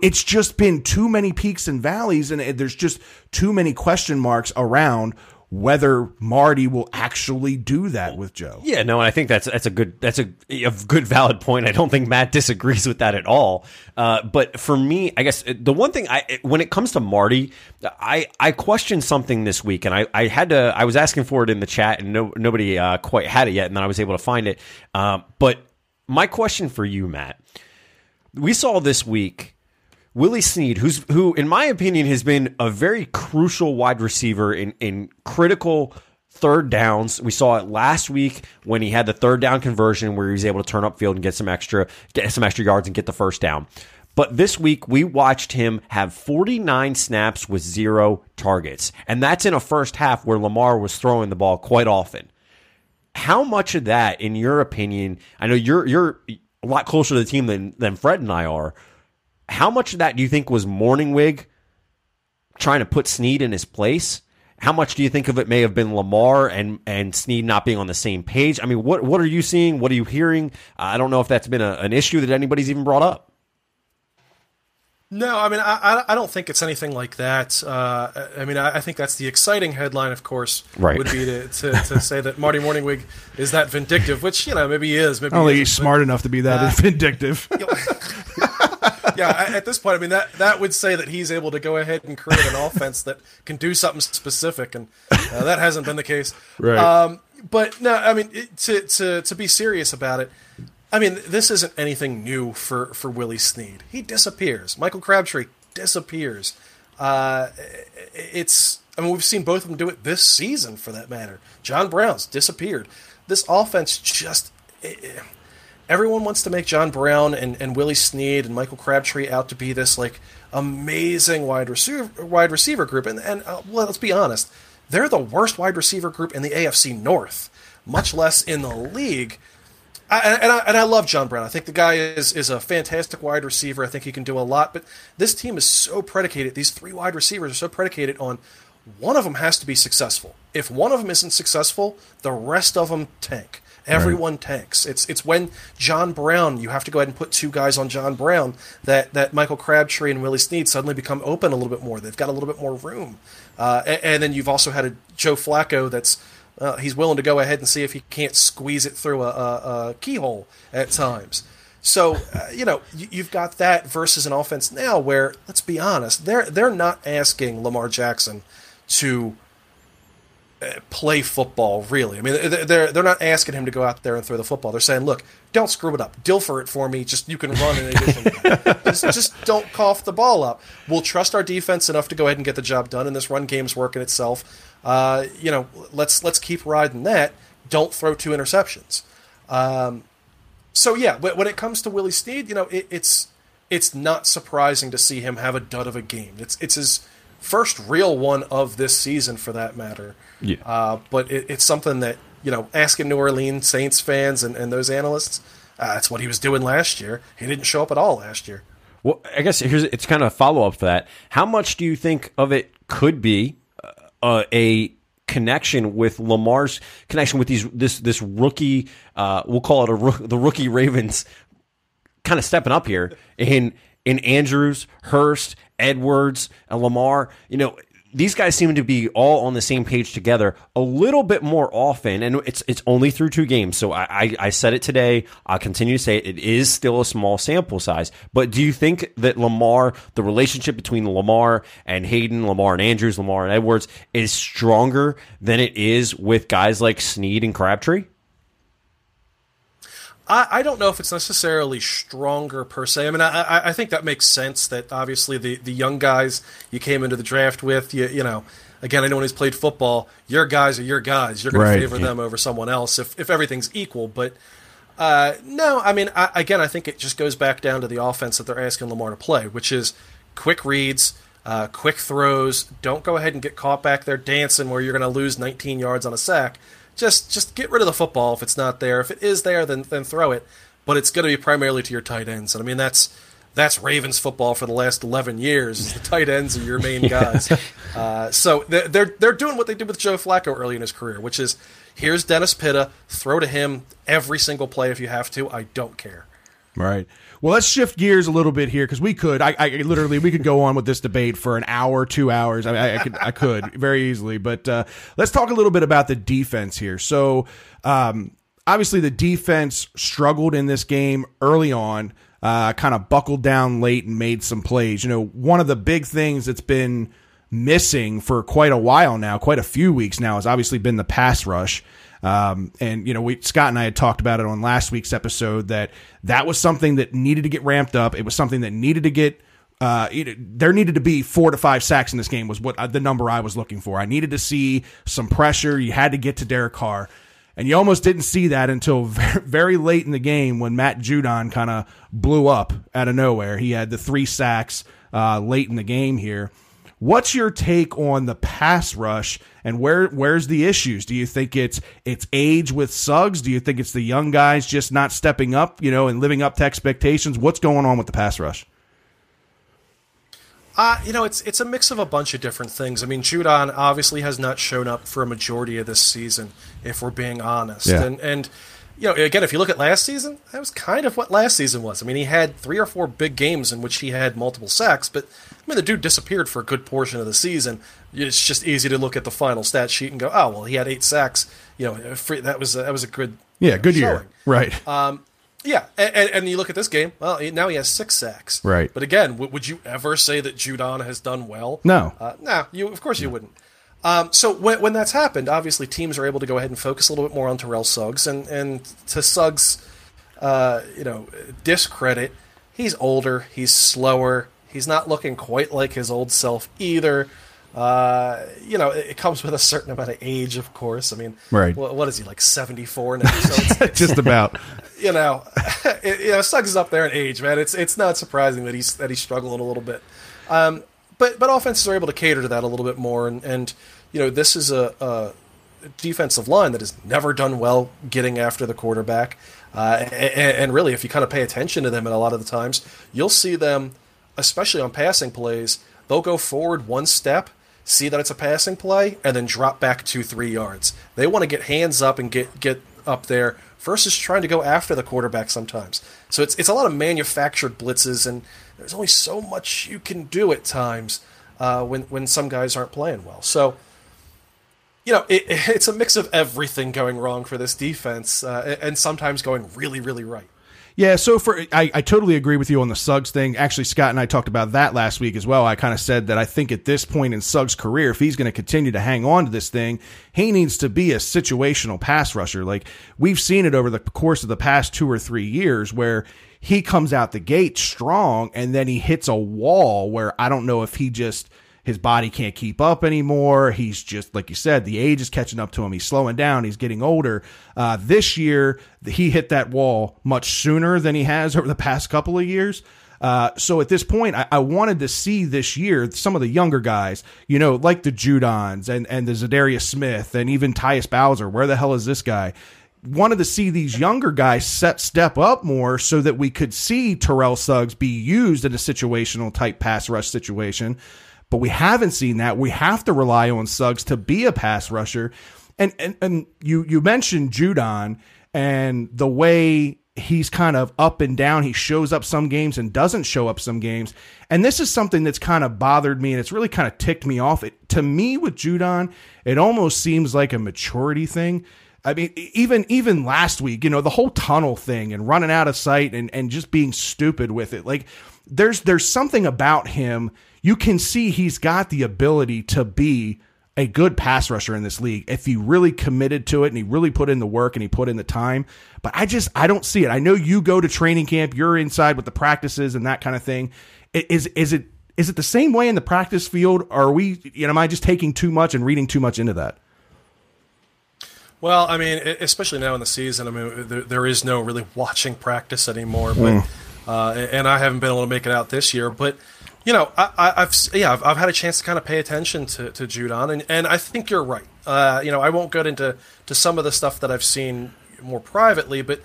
it's just been too many peaks and valleys, and there's just too many question marks around whether Marty will actually do that with Joe. Yeah, no, and I think that's that's a good that's a, a good valid point. I don't think Matt disagrees with that at all. Uh, but for me, I guess the one thing I when it comes to Marty, I I questioned something this week, and I I had to I was asking for it in the chat, and no nobody uh, quite had it yet, and then I was able to find it. Uh, but my question for you, Matt, we saw this week Willie Snead, who's who, in my opinion, has been a very crucial wide receiver in in critical third downs. We saw it last week when he had the third down conversion where he was able to turn upfield and get some extra get some extra yards and get the first down. But this week we watched him have 49 snaps with zero targets. And that's in a first half where Lamar was throwing the ball quite often. How much of that in your opinion, I know you're you're a lot closer to the team than than Fred and I are, how much of that do you think was Mornhinweg trying to put Snead in his place? How much do you think of it may have been Lamar and and Snead not being on the same page? I mean, what what are you seeing? What are you hearing? I don't know if that's been a, an issue that anybody's even brought up. No, I mean, I, I don't think it's anything like that. Uh, I mean, I, I, think that's the exciting headline, of course, right. would be to, to, to say that Marty Mornhinweg is that vindictive, which, you know, maybe he is. Maybe I don't think he's smart enough to be that uh, vindictive. yeah, at this point, I mean that that would say that he's able to go ahead and create an offense that can do something specific, and uh, that hasn't been the case. Right. Um, but no, I mean it, to to to be serious about it. I mean, this isn't anything new for for Willie Snead. He disappears. Michael Crabtree disappears. Uh, it's. I mean, we've seen both of them do it this season, for that matter. John Brown's disappeared. This offense just. It, everyone wants to make John Brown and, and Willie Snead and Michael Crabtree out to be this like amazing wide receiver wide receiver group, and and uh, well, let's be honest, they're the worst wide receiver group in the AFC North, much less in the league. I, and, I, and I love John Brown. I think the guy is, is a fantastic wide receiver. I think he can do a lot. But this team is so predicated. These three wide receivers are so predicated on one of them has to be successful. If one of them isn't successful, the rest of them tank. Everyone right. tanks. It's it's when John Brown, you have to go ahead and put two guys on John Brown that, that Michael Crabtree and Willie Snead suddenly become open a little bit more. They've got a little bit more room. Uh, and, and, then you've also had a Joe Flacco that's uh, he's willing to go ahead and see if he can't squeeze it through a, a, a keyhole at times. So uh, you know you, have got that versus an offense now where let's be honest, they're they're not asking Lamar Jackson to play football really. I mean, they're they're not asking him to go out there and throw the football. They're saying, "Look, don't screw it up. Dilfer it for me. Just you can run in addition. just, just don't cough the ball up. We'll trust our defense enough to go ahead and get the job done. And this run game's working itself. Uh, you know, let's let's keep riding that. Don't throw two interceptions. Um, so yeah, when it comes to Willie Snead, you know, it, it's it's not surprising to see him have a dud of a game. It's it's his first real one of this season, for that matter. Yeah. Uh, but it, it's something that you know, asking New Orleans Saints fans and, and those analysts, uh, that's what he was doing last year. He didn't show up at all last year. Well, I guess here's it's kind of a follow up for that. How much do you think of it could be uh, a connection with Lamar's connection with these this this rookie? Uh, we'll call it a the rookie Ravens kind of stepping up here in in Andrews, Hurst, Edwards, and Lamar. You know, these guys seem to be all on the same page together a little bit more often, and it's it's only through two games. So I, I, I said it today. I'll continue to say it. It is still a small sample size. But do you think that Lamar, the relationship between Lamar and Hayden, Lamar and Andrews, Lamar and Edwards, is stronger than it is with guys like Snead and Crabtree? I, I don't know if it's necessarily stronger per se. I mean, I, I think that makes sense. That obviously the, the young guys you came into the draft with, you you know, again, anyone who's played football, your guys are your guys. You're going right. to favor yeah. them over someone else if if everything's equal. But uh, no, I mean, I, again, I think it just goes back down to the offense that they're asking Lamar to play, which is quick reads. Uh, quick throws. Don't go ahead and get caught back there dancing where you're going to lose 19 yards on a sack just just get rid of the football if it's not there. If it is there, then then throw it. But it's going to be primarily to your tight ends, and I mean that's that's Ravens football for the last eleven years. Is the tight ends are your main guys. uh, so they're they're doing what they did with Joe Flacco early in his career, which is here's Dennis Pitta, throw to him every single play if you have to. I don't care. Right. Well, let's shift gears a little bit here because we could. I, I, literally we could go on with this debate for an hour, two hours. I, I, could I could very easily. But uh, let's talk a little bit about the defense here. So, um, obviously, the defense struggled in this game early on. Uh, kind of buckled down late and made some plays. You know, one of the big things that's been missing for quite a while now, quite a few weeks now, has obviously been the pass rush. Um, and you know, we Scott and I had talked about it on last week's episode that that was something that needed to get ramped up. It was something that needed to get. Uh, it, there needed to be four to five sacks in this game was what uh, the number I was looking for. I needed to see some pressure. You had to get to Derek Carr. And you almost didn't see that until very, late in the game when Matt Judon kind of blew up out of nowhere. He had the three sacks uh, late in the game here. What's your take on the pass rush and where where's the issues? Do you think it's it's age with Suggs? Do you think it's the young guys just not stepping up, you know, and living up to expectations? What's going on with the pass rush? Uh, you know, it's it's a mix of a bunch of different things. I mean, Judon obviously has not shown up for a majority of this season, if we're being honest. Yeah. And and you know, again, if you look at last season, that was kind of what last season was. I mean, he had three or four big games in which he had multiple sacks, but I mean, the dude disappeared for a good portion of the season. It's just easy to look at the final stat sheet and go, oh well, he had eight sacks. You know, free, that was that was a good Yeah, good year. Right. Um, yeah, and, and you look at this game. Well, now he has six sacks. Right. But again, w- would you ever say that Judon has done well? No. Uh, no, you of course you wouldn't. Um, so when, when that's happened, obviously teams are able to go ahead and focus a little bit more on Terrell Suggs, and and to Suggs, uh, you know, discredit, he's older, he's slower, he's not looking quite like his old self either. Uh, you know, it, it comes with a certain amount of age, of course. I mean, Right. wha- what is he like seventy four now? So it's, Just about. you know, it, you know, Suggs is up there in age, man. It's it's not surprising that he's that he's struggling a little bit. Um, but but offenses are able to cater to that a little bit more, and, and you know, this is a, a defensive line that has never done well getting after the quarterback. Uh, and, and really, if you kind of pay attention to them, and a lot of the times, you'll see them, especially on passing plays, they'll go forward one step, see that it's a passing play, and then drop back two, three yards. They want to get hands up and get get up there versus trying to go after the quarterback sometimes. So it's it's a lot of manufactured blitzes, and there's only so much you can do at times uh, when when some guys aren't playing well. So you know, it, it's a mix of everything going wrong for this defense, uh, and sometimes going really, really right. Yeah, so for I, I totally agree with you on the Suggs thing. Actually, Scott and I talked about that last week as well. I kind of said that I think at this point in Suggs' career, if he's going to continue to hang on to this thing, he needs to be a situational pass rusher. Like we've seen it over the course of the past two or three years where he comes out the gate strong and then he hits a wall where I don't know if he just his body can't keep up anymore. He's just like you said, the age is catching up to him. He's slowing down. He's getting older. Uh, this year, he hit that wall much sooner than he has over the past couple of years. Uh, so at this point, I, I wanted to see this year some of the younger guys, you know, like the Judons and and the Za'Darius Smith and even Tyus Bowser. Where the hell is this guy? Wanted to see these younger guys set step up more so that we could see Terrell Suggs be used in a situational type pass rush situation. But we haven't seen that. We have to rely on Suggs to be a pass rusher. And and, and you you mentioned Judon and the way he's kind of up and down. He shows up some games and doesn't show up some games. And this is something that's kind of bothered me and it's really kind of ticked me off. It, to me with Judon, it almost seems like a maturity thing. I mean, even even last week, you know, the whole tunnel thing and running out of sight and and just being stupid with it. Like there's there's something about him. You can see he's got the ability to be a good pass rusher in this league if he really committed to it and he really put in the work and he put in the time. But I just I don't see it. I know you go to training camp, you're inside with the practices and that kind of thing. Is is it is it the same way in the practice field? Or are we you know am I just taking too much and reading too much into that? Well, I mean, especially now in the season, I mean, there, there is no really watching practice anymore. But uh, and I haven't been able to make it out this year. But you know, I, I, I've yeah, I've, I've had a chance to kind of pay attention to, to Judon, and, and I think you're right. Uh, you know, I won't get into to some of the stuff that I've seen more privately, but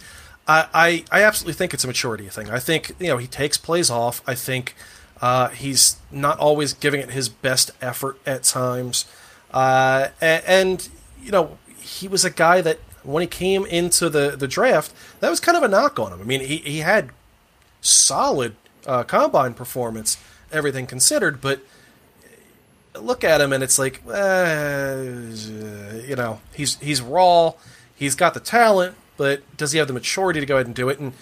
I, I, I absolutely think it's a maturity thing. I think you know he takes plays off. I think uh, he's not always giving it his best effort at times, uh, and, and you know he was a guy that when he came into the, the draft, that was kind of a knock on him. I mean, he, he had solid uh, combine performance, everything considered, but look at him and it's like, uh, you know, he's he's raw, he's got the talent, but does he have the maturity to go ahead and do it? And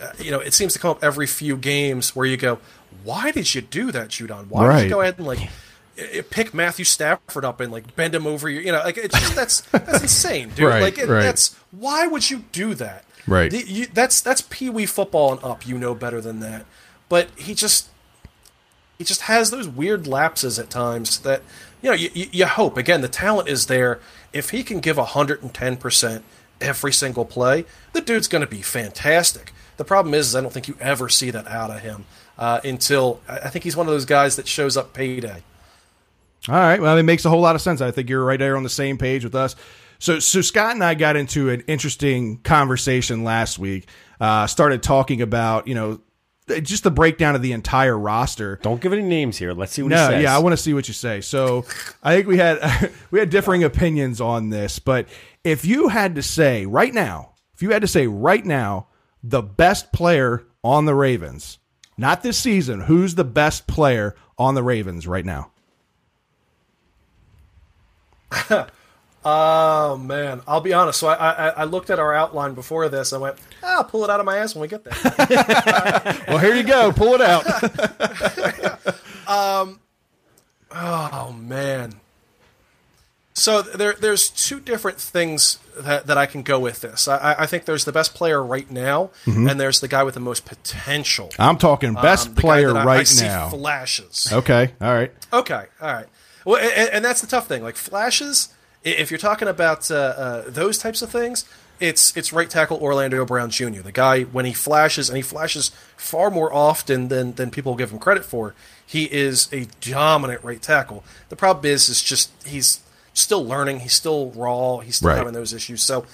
uh, you know, it seems to come up every few games where you go, why did you do that, Judon? Why did Right. you go ahead and like pick Matthew Stafford up and like bend him over your, you know, like it's just that's that's insane, dude. Right, like it, right. that's why would you do that? Right. The- you- that's that's pee wee football and up. You know better than that. But he just he just has those weird lapses at times that you know you, you, hope again the talent is there if he can give 110% every single play the dude's going to be fantastic the problem is, is i don't think you ever see that out of him uh, until I think he's one of those guys that shows up payday All right. Well, it makes a whole lot of sense. I think you're right there on the same page with us. So, so Scott and I got into an interesting conversation last week. Uh, started talking about, you know, just the breakdown of the entire roster. Don't give any names here. Let's see what he No, yeah, I want to see what you say. So, I think we had we had differing opinions on this, but if you had to say right now, if you had to say right now, the best player on the Ravens, not this season, who's the best player on the Ravens right now? Oh man, I'll be honest. So I, I I looked at our outline before this. I went, ah, I'll pull it out of my ass when we get there. Well, here you go. Pull it out. um, oh man. So there there's two different things that, that I can go with this. I, I think there's the best player right now, and there's the guy with the most potential. I'm talking Mm-hmm. best Um, player I- I right see now. Flashes. okay, all right. Okay, all right. Well, and, and that's the tough thing. Like flashes, if you're talking about uh, uh, those types of things, it's it's right tackle Orlando Brown Jr. The guy when he flashes, and he flashes far more often than than people give him credit for. He is a dominant right tackle. The problem is, is just he's still learning. He's still raw. He's still Right. having those issues. So,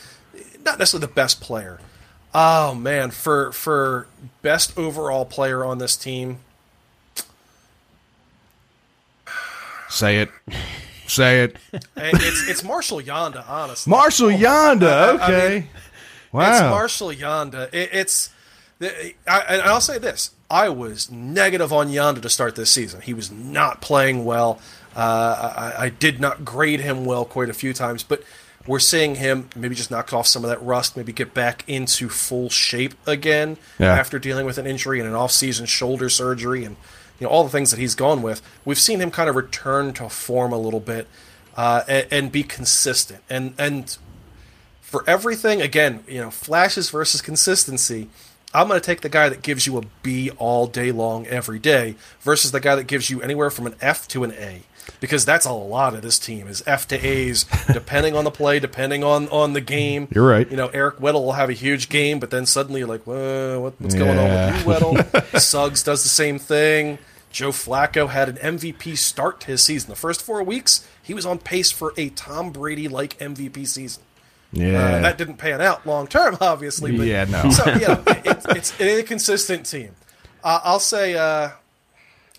not necessarily the best player. Oh man, for for best overall player on this team, Say it. Say it. it's it's Marshal Yanda. Honestly, Marshal Yanda. I- I Okay. mean, wow. It's Marshal Yanda. It, it's, I, and I'll say this: I was negative on Yanda to start this season. He was not playing well. Uh, I, I did not grade him well quite a few times, but we're seeing him maybe just knock off some of that rust, maybe get back into full shape again Yeah. after dealing with an injury and an off-season shoulder surgery and you know all the things that he's gone with. We've seen him kind of return to form a little bit uh, and, and be consistent. And and for everything, again, you know, flashes versus consistency. I'm going to take the guy that gives you a B all day long every day versus the guy that gives you anywhere from an F to an A. Because that's a lot of this team is F to A's, depending on the play, depending on on the game. You're right. You know, Eric Weddle will have a huge game, but then suddenly you're like, Whoa, what, what's going on with you, Weddle? Suggs does the same thing. Joe Flacco had an MVP start to his season. The first four weeks, he was on pace for a Tom Brady like MVP season. yeah. Uh, that didn't pan out long term, obviously. But, Yeah, no. So yeah, it, it's an inconsistent team. Uh, I'll say, uh,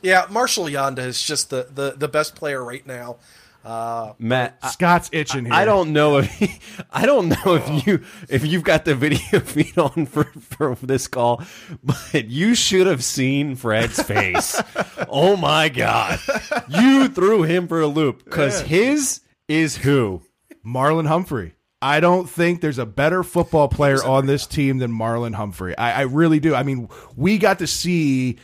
yeah, Marshal Yanda is just the, the, the best player right now. Uh, Matt, I, Scott's itching here. I don't know if I don't know if you if you've got the video feed on for, for this call, but you should have seen Fred's face. oh my god, you threw him for a loop because his is who. Marlon Humphrey. I don't think there's a better football player on this team than Marlon Humphrey. I, I really do. I mean, we got to see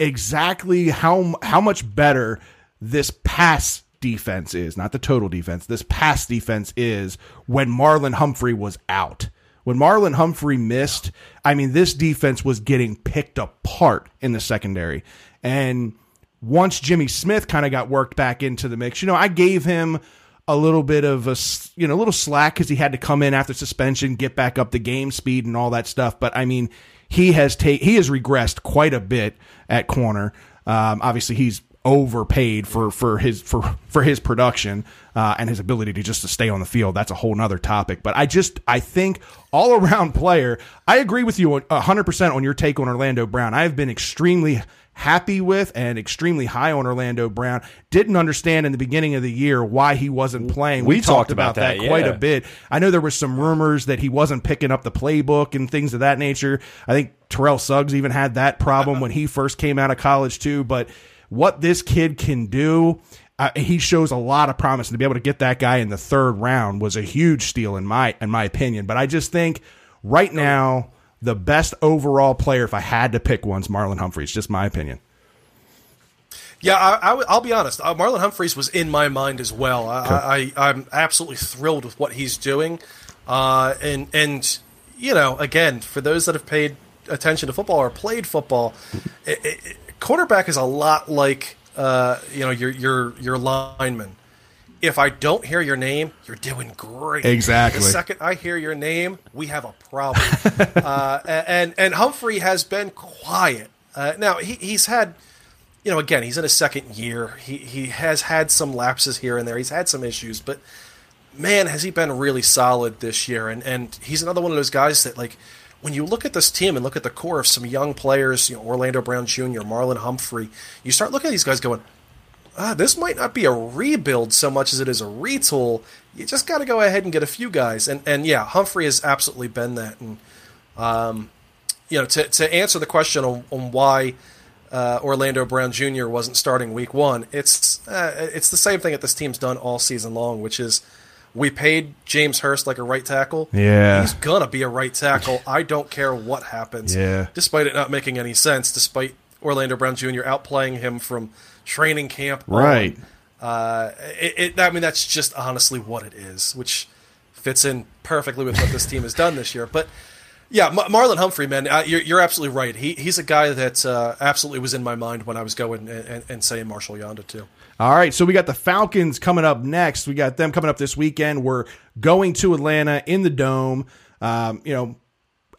exactly how how much better this pass defense is, not the total defense. This pass defense is when Marlon Humphrey was out. When Marlon Humphrey missed, I mean, this defense was getting picked apart in the secondary. And once Jimmy Smith kind of got worked back into the mix, you know, I gave him a little bit of a you know a little slack because he had to come in after suspension, get back up the game speed and all that stuff. But I mean, he has take he has regressed quite a bit at corner. Um, obviously, he's overpaid for for his for for his production uh, and his ability to just to stay on the field. That's a whole nother topic. But I just I think all around player. I agree with you hundred percent on your take on Orlando Brown. I have been extremely happy with and extremely high on Orlando Brown. Didn't understand in the beginning of the year why he wasn't playing. We talked about that, quite yeah. a bit. I know there was some rumors that he wasn't picking up the playbook and things of that nature. I think Terrell Suggs even had that problem when he first came out of college too. But what this kid can do. Uh, he shows a lot of promise, and to be able to get that guy in the third round was a huge steal in my in my opinion. But I just think right now the best overall player, if I had to pick one, is Marlon Humphreys. Just my opinion. Yeah, I, will be honest. Uh, Marlon Humphreys was in my mind as well. I, I, I'm absolutely thrilled with what he's doing, uh, and and you know, again, for those that have paid attention to football or played football, it, it, quarterback is a lot like uh, you know your your your lineman. If I don't hear your name, you're doing great. Exactly. The second I hear your name, we have a problem. uh, and and Humphrey has been quiet. Uh, now he, he's had you know, again, he's in his second year. He he has had some lapses here and there. He's had some issues, but man, has he been really solid this year. And and he's another one of those guys that like when you look at this team and look at the core of some young players, you know, Orlando Brown Jr., Marlon Humphrey, you start looking at these guys going, ah, this might not be a rebuild so much as it is a retool. You just got to go ahead and get a few guys. And and yeah, Humphrey has absolutely been that. And um, you know, to to answer the question on, on why uh, Orlando Brown Jr. wasn't starting Week One, it's uh, it's the same thing that this team's done all season long, which is we paid James Hurst like a right tackle. Yeah. He's going to be a right tackle. I don't care what happens. Yeah. Despite it not making any sense, despite Orlando Brown Jr. outplaying him from training camp. Right. Uh, it, it, I mean, that's just honestly what it is, which fits in perfectly with what this team has done this year. But yeah, Mar- Marlon Humphrey, man, uh, you're, you're absolutely right. He, he's a guy that uh, absolutely was in my mind when I was going and, and, and saying Marshal Yanda too. All right, so we got the Falcons coming up next. We got them coming up this weekend. We're going to Atlanta in the dome. Um, you know,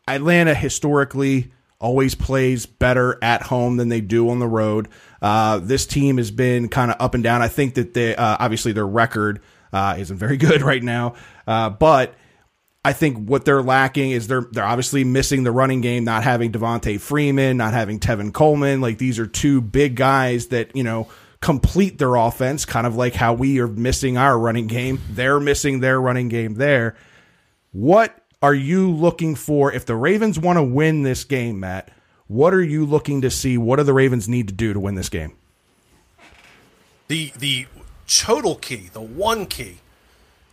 Atlanta historically always plays better at home than they do on the road. Uh, this team has been kind of up and down. I think that they uh, obviously their record uh, isn't very good right now, uh, but I think what they're lacking is they're they're obviously missing the running game, not having Devonta Freeman, not having Tevin Coleman. Like these are two big guys that you know complete their offense, kind of like how we are missing our running game. They're missing their running game there. What are you looking for if the Ravens want to win this game, Matt? What are you looking to see? What do the Ravens need to do to win this game? the the total key, the one key,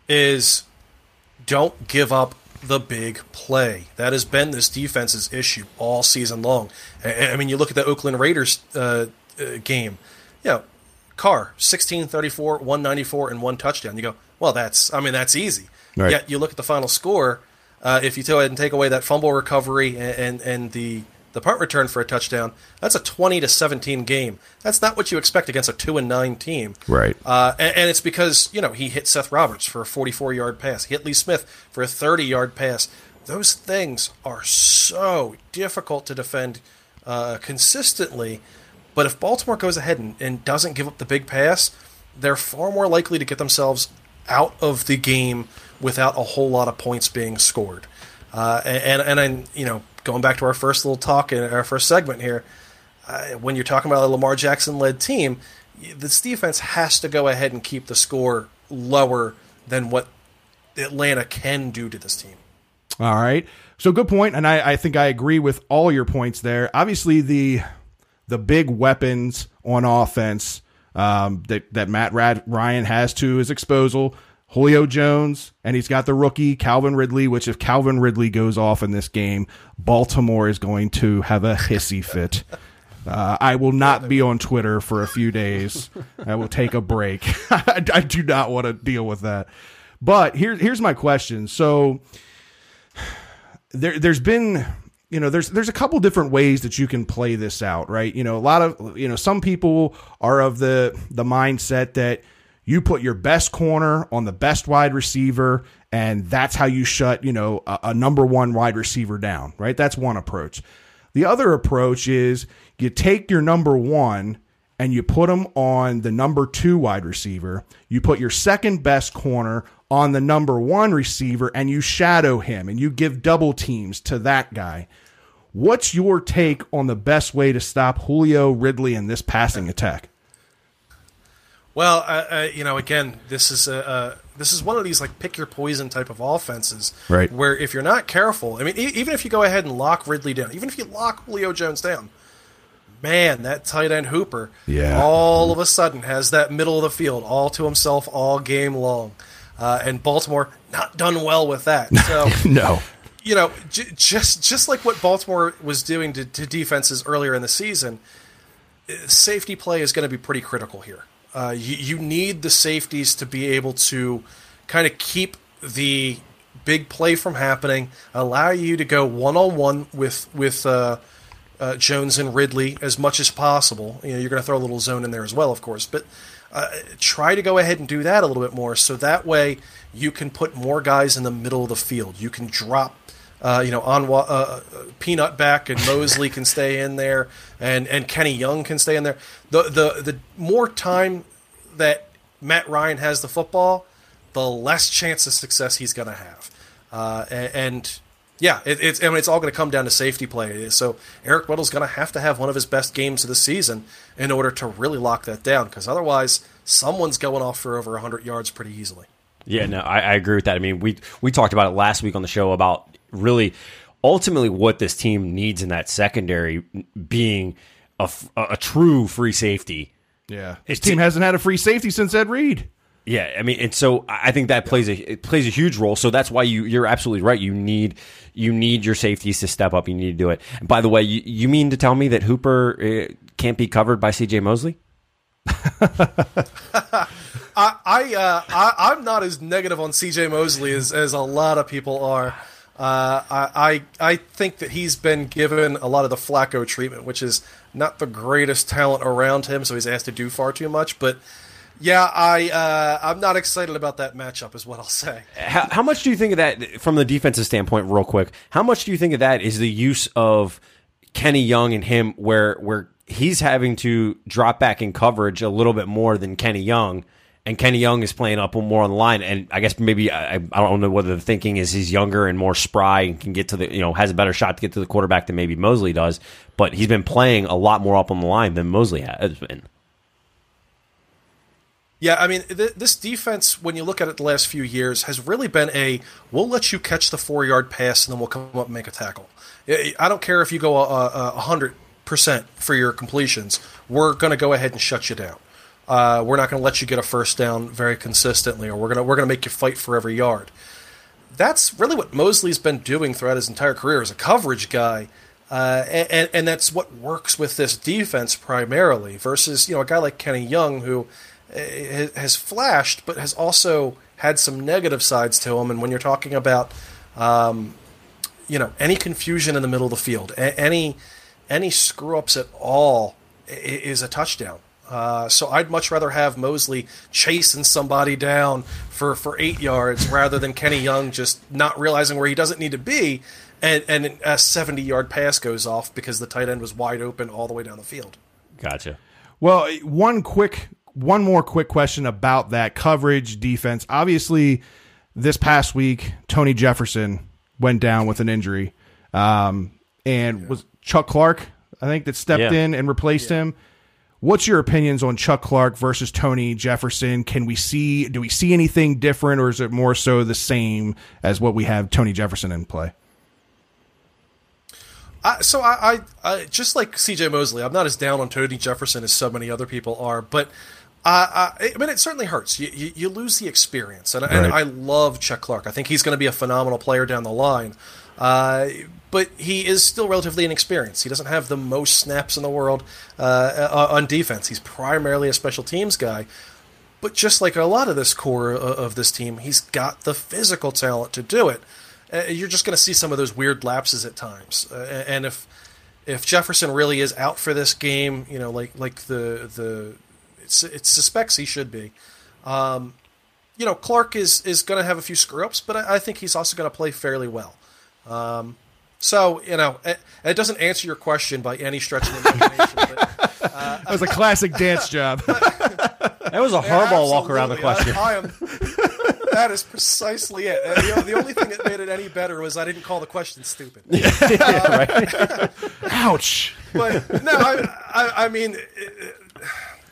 is don't give up the big play. That has been this defense's issue all season long. I, I mean, you look at the Oakland Raiders uh, uh, game. You know, Carr, 16, 34, 194, and one touchdown. You go, well, that's, I mean, that's easy. Right. Yet you look at the final score, uh, if you go ahead and take away that fumble recovery and, and, and the the punt return for a touchdown, that's a 20 to 17 game. That's not what you expect against a 2 and 9 team. Right. Uh, and, and it's because, you know, he hit Seth Roberts for a 44 yard pass, he hit Lee Smith for a 30 yard pass. Those things are so difficult to defend uh, consistently. But if Baltimore goes ahead and, and doesn't give up the big pass, they're far more likely to get themselves out of the game without a whole lot of points being scored. Uh, and and I, you know, going back to our first little talk in our first segment here, uh, when you're talking about a Lamar Jackson led team, this defense has to go ahead and keep the score lower than what Atlanta can do to this team. All right. So good point, and I, I think I agree with all your points there. Obviously, the the big weapons on offense um, that that Matt Ryan has to his disposal. Julio Jones, and he's got the rookie Calvin Ridley. Which, if Calvin Ridley goes off in this game, Baltimore is going to have a hissy fit. Uh, I will not be on Twitter for a few days. I will take a break. I, I do not want to deal with that. But here, here's my question. So there, there's been, you know, there's there's a couple different ways that you can play this out, right? You know, a lot of, you know, some people are of the the mindset that you put your best corner on the best wide receiver, and that's how you shut, you know, a, a number one wide receiver down, right? That's one approach. The other approach is you take your number one and you put him on the number two wide receiver. You put your second best corner on the number one receiver and you shadow him and you give double teams to that guy. What's your take on the best way to stop Julio Ridley in this passing attack? Well, uh, uh, you know, again, this is a, uh, this is one of these like pick your poison type of offenses, Right. Where if you're not careful, I mean, e- even if you go ahead and lock Ridley down, even if you lock Julio Jones down, man, that tight end Hooper, Yeah. all of a sudden has that middle of the field all to himself all game long, uh, and Baltimore not done well with that. So No. you know, j- just just like what Baltimore was doing to, to defenses earlier in the season, uh, safety play is going to be pretty critical here. Uh, you, you need the safeties to be able to kind of keep the big play from happening, allow you to go one on one with with uh, uh, Jones and Ridley as much as possible. You know, you're going to throw a little zone in there as well, of course, but uh, try to go ahead and do that a little bit more, so that way you can put more guys in the middle of the field. You can drop. Uh, you know, on uh, Peanut back and Mosley can stay in there, and, and Kenny Young can stay in there. The the the more time that Matt Ryan has the football, the less chance of success he's going to have. Uh, a- and Yeah, it, it's I mean it's all going to come down to safety play. So Eric Weddle's going to have to have one of his best games of the season in order to really lock that down, because otherwise someone's going off for over 100 yards pretty easily. Yeah, no, I, I agree with that. I mean, we we talked about it last week on the show about really ultimately what this team needs in that secondary being a true free safety. Yeah, his team hasn't had a free safety since Ed Reed. Yeah, I mean, and so I think that plays a it plays a huge role. So that's why you you're absolutely right. You need you need your safeties to step up. You need to do it. And by the way, you, you mean to tell me that Hooper uh, can't be covered by C.J. Mosley? I I, uh, I I'm not as negative on C.J. Mosley as, as a lot of people are. Uh, I, I think that he's been given a lot of the Flacco treatment, which is not the greatest talent around him, so he's asked to do far too much. But yeah, I uh, I'm not excited about that matchup, is what I'll say. How, how much do you think of that from the defensive standpoint, real quick? How much do you think of that is the use of Kenny Young and him, where where he's having to drop back in coverage a little bit more than Kenny Young? And Kenny Young is playing up more on the line. And I guess maybe I, I don't know whether the thinking is he's younger and more spry and can get to the you know has a better shot to get to the quarterback than maybe Mosley does. But he's been playing a lot more up on the line than Mosley has been. Yeah, I mean, th- this defense, when you look at it the last few years, has really been a we'll let you catch the four yard pass and then we'll come up and make a tackle. I don't care if you go a, a hundred percent for your completions. We're going to go ahead and shut you down. Uh, we're not going to let you get a first down very consistently, or we're going to we're going to make you fight for every yard. That's really what Mosley's been doing throughout his entire career as a coverage guy, uh, and, and that's what works with this defense primarily. Versus you know a guy like Kenny Young who uh, has flashed, but has also had some negative sides to him. And when you're talking about um, you know any confusion in the middle of the field, any any screw ups at all is a touchdown. Uh, so I'd much rather have Mosley chasing somebody down for, for eight yards rather than Kenny Young just not realizing where he doesn't need to be, and, and a seventy yard pass goes off because the tight end was wide open all the way down the field. Gotcha. Well, one quick, one more quick question about that coverage defense. Obviously, this past week Tony Jefferson went down with an injury, um, and yeah. was Chuck Clark I think that stepped yeah. in and replaced yeah. him. What's your opinions on Chuck Clark versus Tony Jefferson? Can we see do we see anything different or is it more so the same as what we have Tony Jefferson in play? Uh, so I, I, I, just like CJ Mosley, I'm not as down on Tony Jefferson as so many other people are, but uh, I, I mean it certainly hurts. You, you, you lose the experience, and, right. and, I love Chuck Clark. I think he's going to be a phenomenal player down the line. Uh, but he is still relatively inexperienced. He doesn't have the most snaps in the world uh, uh, on defense. He's primarily a special teams guy. But just like a lot of this core of this team, he's got the physical talent to do it. Uh, you're just going to see some of those weird lapses at times. Uh, and if if Jefferson really is out for this game, you know, like like the the it suspects he should be. Um, you know, Clark is is going to have a few screw ups, but I, I think he's also going to play fairly well. Um, so you know, it, it, doesn't answer your question by any stretch of the imagination. but, uh, that was a classic dance job. that was a hardball walk around the question. I, I am. That is precisely it. The, the, only thing that made it any better was I didn't call the question stupid. Yeah, uh, right. Ouch. But no, I, I, I mean,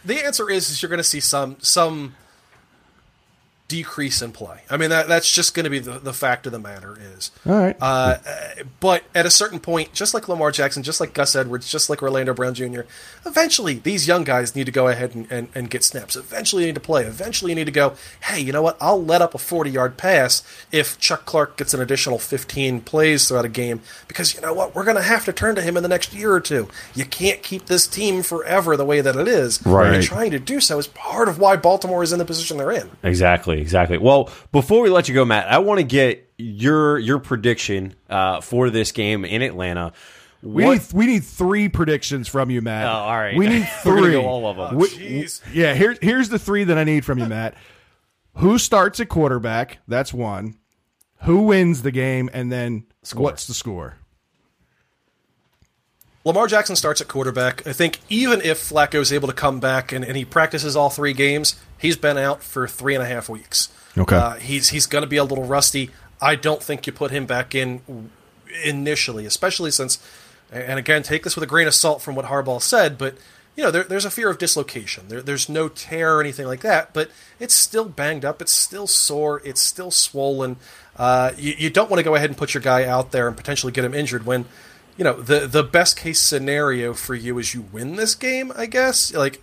the answer is, is you're going to see some some decrease in play. I mean, that that's just going to be the, the fact of the matter is. All right. Uh, but at a certain point, just like Lamar Jackson, just like Gus Edwards, just like Orlando Brown Jr., eventually these young guys need to go ahead and, and, and get snaps. Eventually you need to play. Eventually you need to go, hey, you know what? I'll let up a 40 yard pass if Chuck Clark gets an additional 15 plays throughout a game because you know what? We're going to have to turn to him in the next year or two. You can't keep this team forever the way that it is. Right. And trying to do so is part of why Baltimore is in the position they're in. Exactly exactly, Well, before we let you go, Matt, I want to get your your prediction uh, for this game in Atlanta. We what? need we need three predictions from you, Matt. Oh, all right. We need 3 go all of them. Oh, we, yeah, here's here's the three that I need from you, Matt. Who starts at quarterback? That's one. Who wins the game, and then score. what's the score? Lamar Jackson starts at quarterback. I think even if Flacco is able to come back and, and he practices all three games, he's been out for three and a half weeks. Okay. Uh, he's he's going to be a little rusty. I don't think you put him back in initially, especially since, and again, take this with a grain of salt from what Harbaugh said, but you know, there, there's a fear of dislocation. There, there's no tear or anything like that, but it's still banged up. It's still sore. It's still swollen. Uh, you, you don't want to go ahead and put your guy out there and potentially get him injured when, you know, the the best case scenario for you is you win this game. I guess like,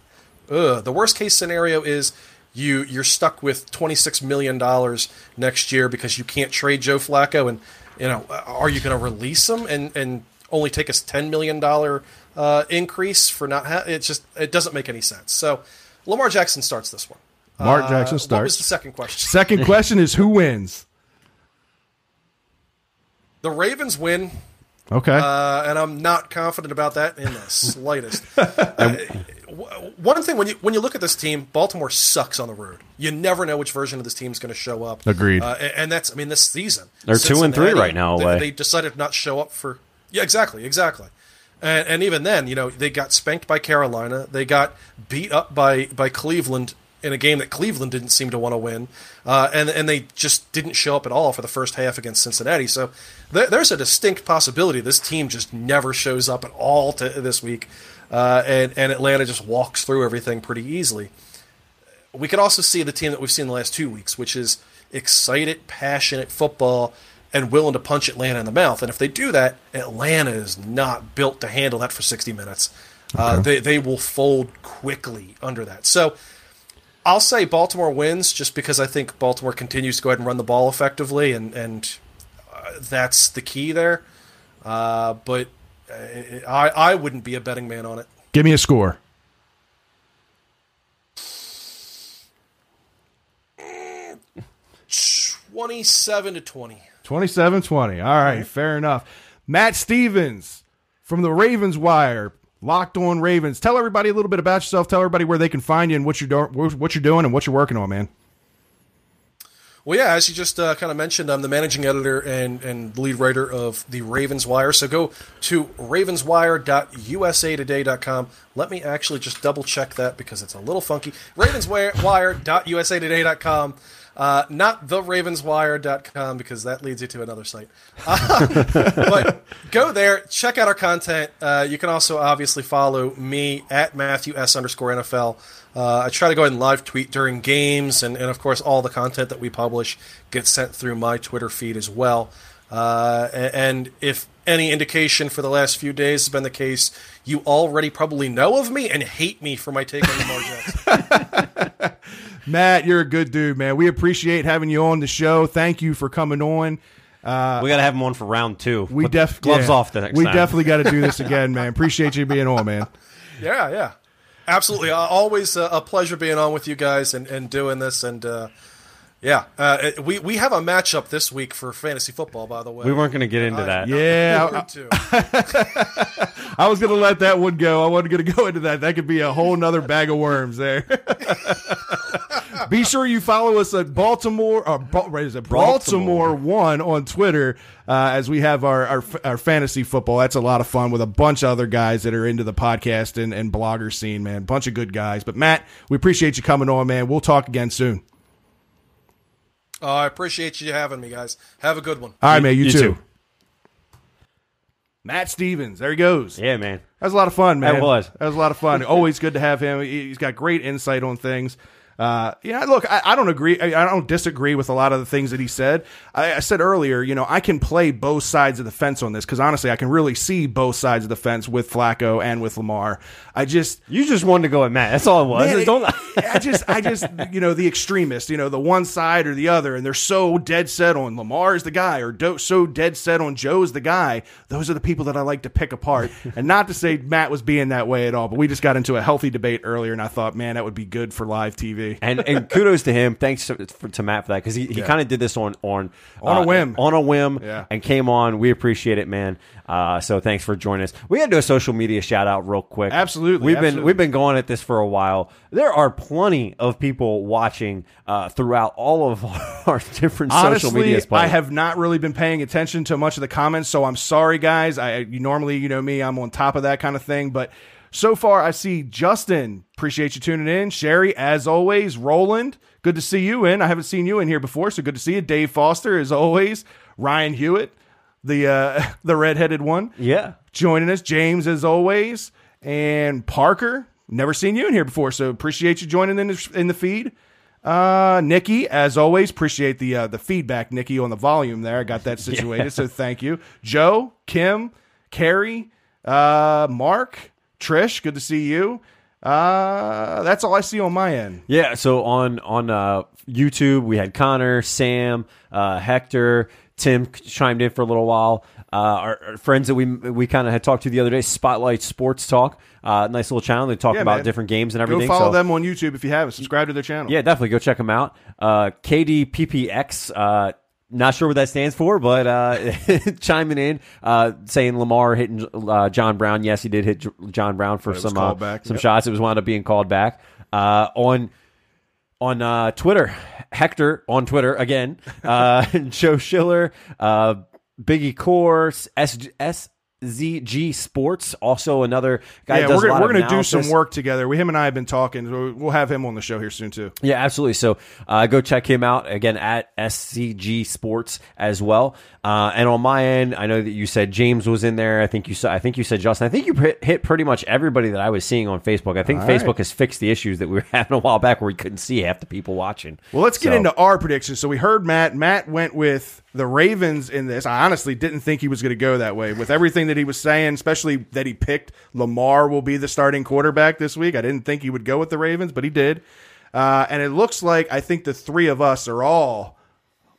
ugh, the worst case scenario is you you're stuck with twenty six million dollars next year because you can't trade Joe Flacco, and you know, are you going to release him and and only take a ten million dollar uh, increase for not? Ha- it just it doesn't make any sense. So Lamar Jackson starts this one. Lamar Uh, Jackson What was starts. the second question? Second question is who wins? The Ravens win. Okay. uh, and I'm not confident about that in the slightest. Uh, one thing when you when you look at this team, Baltimore sucks on the road. You never know which version of this team is going to show up. Agreed. Uh, and, and that's I mean this season They're two and three right now They, away. they decided to not show up for yeah exactly exactly. And, and even then, you know, they got spanked by Carolina. They got beat up by by Cleveland in a game that Cleveland didn't seem to want to win, uh, and and they just didn't show up at all for the first half against Cincinnati. So there, there's a distinct possibility this team just never shows up at all to this week, uh, and and Atlanta just walks through everything pretty easily. We could also see the team that we've seen the last two weeks, which is excited, passionate football and willing to punch Atlanta in the mouth. And if they do that, Atlanta is not built to handle that for 60 minutes. Uh, they, they will fold quickly under that. So I'll say Baltimore wins just because I think Baltimore continues to go ahead and run the ball effectively, and, and uh, that's the key there. Uh, but uh, I, I wouldn't be a betting man on it. Give me a score. Twenty-seven to twenty. 27 20. All right, fair enough. Matt Stevens from the Ravens Wire, Locked On Ravens. Tell everybody a little bit about yourself. Tell everybody where they can find you and what you're doing, what you're doing, and what you're working on, man. Well, yeah, as you just uh, kind of mentioned, I'm the managing editor and, and lead writer of the Ravens Wire. So go to ravenswire.usatoday.com. Let me actually just double check that because it's a little funky. Ravenswire.usatoday.com. Uh, not theravenswire.com because that leads you to another site. Uh, but go there, check out our content. Uh, you can also obviously follow me at Matthew S underscore NFL. Uh, I try to go ahead and live tweet during games, and, and of course, all the content that we publish gets sent through my Twitter feed as well. Uh, and if any indication for the last few days has been the case, you already probably know of me and hate me for my take on Lamar Jackson. Matt, you're a good dude, man. We appreciate having you on the show. Thank you for coming on. we got to have him on for round two. We def gloves yeah. off the next We time. definitely got to do this again, man. Appreciate you being on, man. Yeah, yeah, absolutely. Uh, always a, a pleasure being on with you guys and, and doing this. And uh, yeah, uh, we we have a matchup this week for fantasy football. By the way, We weren't going to get into that. Yeah, I. I was gonna let that one go. I wasn't gonna go into that. That could be a whole nother bag of worms there. be sure you follow us at Baltimore. Or, Ba- what is it? Baltimore One on Twitter uh, as we have our, our our fantasy football. That's a lot of fun with a bunch of other guys that are into the podcast and, and blogger scene. Man, bunch of good guys. But Matt, we appreciate you coming on, man. We'll talk again soon. Uh, I appreciate you having me, guys. Have a good one. All right, man. You, you too. too. Matt Stevens. There he goes. Yeah, man. That was a lot of fun, man. That was. That was a lot of fun. Always good to have him. He- He's got great insight on things. Uh, yeah, look, I, I don't agree. I, I don't disagree with a lot of the things that he said. I, I said earlier, you know, I can play both sides of the fence on this because honestly, I can really see both sides of the fence with Flacco and with Lamar. I just, You just wanted to go at Matt. That's all it was. Man, it- Don't. I just, I just, you know, the extremists, you know, the one side or the other, and they're so dead set on Lamar's the guy, or do, so dead set on Joe's the guy. Those are the people that I like to pick apart. and not to say Matt was being that way at all, but we just got into a healthy debate earlier, and I thought, man, that would be good for live TV. And and kudos to him. Thanks to, for, to Matt for that because he, he kind of did this on on On a uh, whim. on a whim Yeah. and came on. We appreciate it, man. Uh, so thanks for joining us. We got to do a social media shout out real quick. Absolutely, we've been absolutely. we've been going at this for a while. There are plenty of people watching uh, throughout all of our different social media. Honestly, I have not really been paying attention to much of the comments, so I'm sorry, guys. I you normally, you know me, I'm on top of that kind of thing, but so far I see Justin. Appreciate you tuning in. Sherry, as always. Roland, good to see you in. I haven't seen you in here before, so good to see you. Dave Foster, as always. Ryan Hewitt. the uh, the redheaded one, Yeah. joining us. James, as always, and Parker. Never seen you in here before, so appreciate you joining in the, in the feed. Uh, Nikki, as always, appreciate the uh, the feedback, Nikki, on the volume there. I got that situated, so thank you. Joe, Kim, Carrie, uh, Mark, Trish, good to see you. Uh, that's all I see on my end. Yeah, so on on uh, YouTube we had Connor, Sam, uh, Hector, Tim chimed in for a little while. Uh, our, our friends that we we kind of had talked to the other day, Spotlight Sports Talk, uh, nice little channel. They talk Yeah, about man. different games and Go everything. follow so- them on YouTube if you haven't. Subscribe to their channel. Yeah, definitely go check them out. Uh, KDPPX. Uh, not sure what that stands for, but uh, chiming in, uh, saying Lamar hitting uh, John Brown. Yes, he did hit J- John Brown for some uh, some Yep. shots. It was wound up being called back uh, on on uh, Twitter. Hector on Twitter again. Uh, Joe Schiller, uh, Biggie Course, S- SZG Sports, also another guy. yeah, does we're a gonna, lot we're gonna do some work together. We, him and I have been talking. We'll have him on the show here soon too. Yeah, absolutely. So uh, go check him out again at SCG Sports as well. Uh, and on my end, I know that you said James was in there. I think you said I think you said Justin. I think you hit, hit pretty much everybody that I was seeing on Facebook. I think All Facebook right. has fixed the issues that we were having a while back where we couldn't see half the people watching. Well, let's get So- into our predictions. So we heard Matt. Matt went with the Ravens in this. I honestly didn't think he was going to go that way with everything that he was saying, especially that he picked Lamar will be the starting quarterback this week. I didn't think he would go with the Ravens, but he did. Uh, and it looks like I think the three of us are all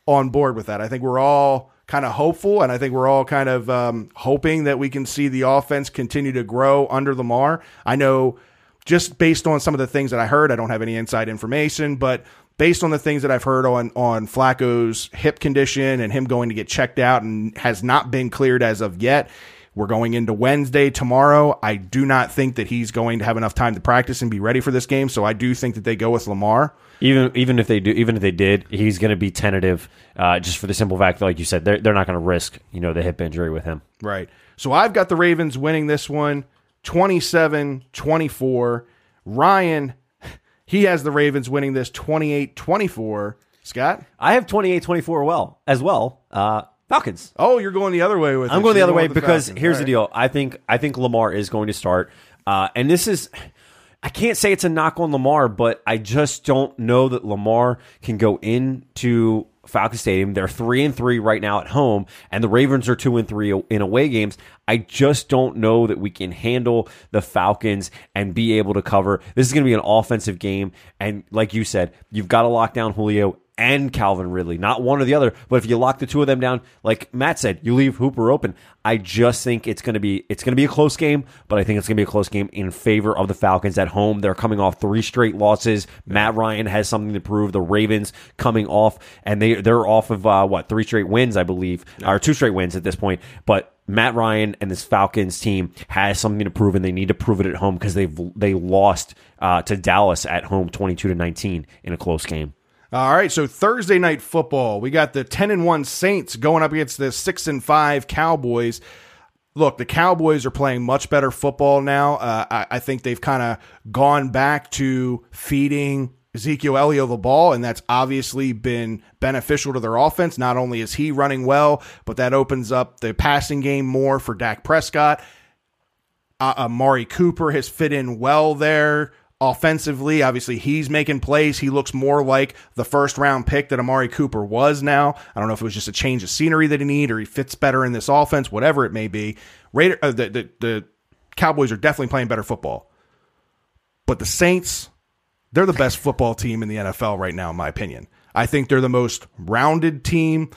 on board with that. I think we're all kind of hopeful, and I think we're all kind of um, hoping that we can see the offense continue to grow under Lamar. I know just based on some of the things that I heard, I don't have any inside information, but based on the things that I've heard on on Flacco's hip condition and him going to get checked out and has not been cleared as of yet. We're going into Wednesday tomorrow. I do not think that he's going to have enough time to practice and be ready for this game, so I do think that they go with Lamar. Even even if they do, even if they did, he's going to be tentative, uh, just for the simple fact, that, like you said, they're they're not going to risk you know the hip injury with him. Right. So I've got the Ravens winning this one 27 24. Ryan, he has the Ravens winning this 28 24. Scott? I have 28-24 well as well. Uh, Falcons. Oh, you're going the other way with I'm it. going the other way the because Falcons. here's All the deal. I think I think Lamar is going to start, uh, and this is. I can't say it's a knock on Lamar, but I just don't know that Lamar can go into Falcon Stadium. They're three and three right now at home, and the Ravens are two and three in away games. I just don't know that we can handle the Falcons and be able to cover. This is going to be an offensive game, and like you said, you've got to lock down Julio and Calvin Ridley, not one or the other. But if you lock the two of them down, like Matt said, you leave Hooper open. I just think it's going to be it's going to be a close game, but I think it's going to be a close game in favor of the Falcons at home. They're coming off three straight losses. Matt Ryan has something to prove. The Ravens coming off, and they they're off of uh, what three straight wins, I believe, or two straight wins at this point. But Matt Ryan and this Falcons team has something to prove, and they need to prove it at home because they've they lost uh, to Dallas at home, twenty two to nineteen in a close game. All right, so Thursday night football, we got the 10 and 1 Saints going up against the 6 and 5 Cowboys. Look, the Cowboys are playing much better football now. Uh, I, I think they've kind of gone back to feeding Ezekiel Elliott the ball, and that's obviously been beneficial to their offense. Not only is he running well, but that opens up the passing game more for Dak Prescott. Uh, Amari Cooper has fit in well there offensively. Obviously, he's making plays. He looks more like the first round pick that Amari Cooper was now. I don't know if it was just a change of scenery that he needed or he fits better in this offense, whatever it may be. Raider, uh, the, the, the Cowboys are definitely playing better football. But the Saints, they're the best football team in the NFL right now, in my opinion. I think they're the most rounded team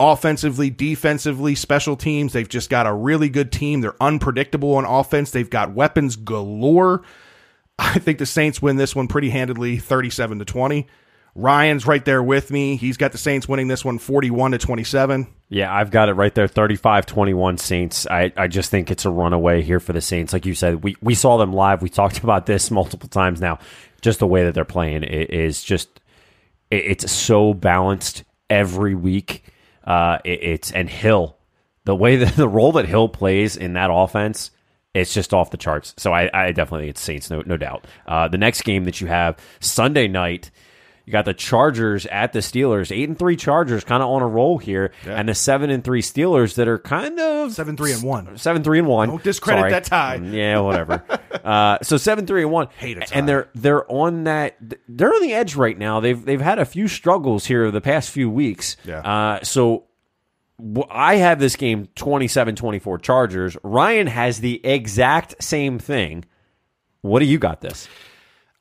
offensively, defensively, special teams. They've just got a really good team. They're unpredictable on offense. They've got weapons galore. I think the Saints win this one pretty handedly, 37 to 20. Ryan's right there with me. He's got the Saints winning this one 41 to 27. Yeah, I've got it right there 35 21 Saints. I, I just think it's a runaway here for the Saints. Like you said, we, we saw them live. We talked about this multiple times now. Just the way that they're playing is just, it- it's so balanced every week. Uh, it- it's, and Hill, the way that the role that Hill plays in that offense, it's just off the charts. So I, I definitely think it's Saints, no, no doubt. Uh, the next game that you have Sunday night, You got the Chargers at the Steelers, eight and three Chargers, kind of on a roll here, and the seven and three Steelers that are kind of Seven, three, and one, seven three and one. Don't discredit Sorry. that tie. Mm, Yeah, whatever. uh, so seven three and one. Hate tie. And they're they're on that. They're on the edge right now. They've they've had a few struggles here the past few weeks. Yeah. Uh, so I have this game 27-24 Chargers. Ryan has the exact same thing. What do you got this?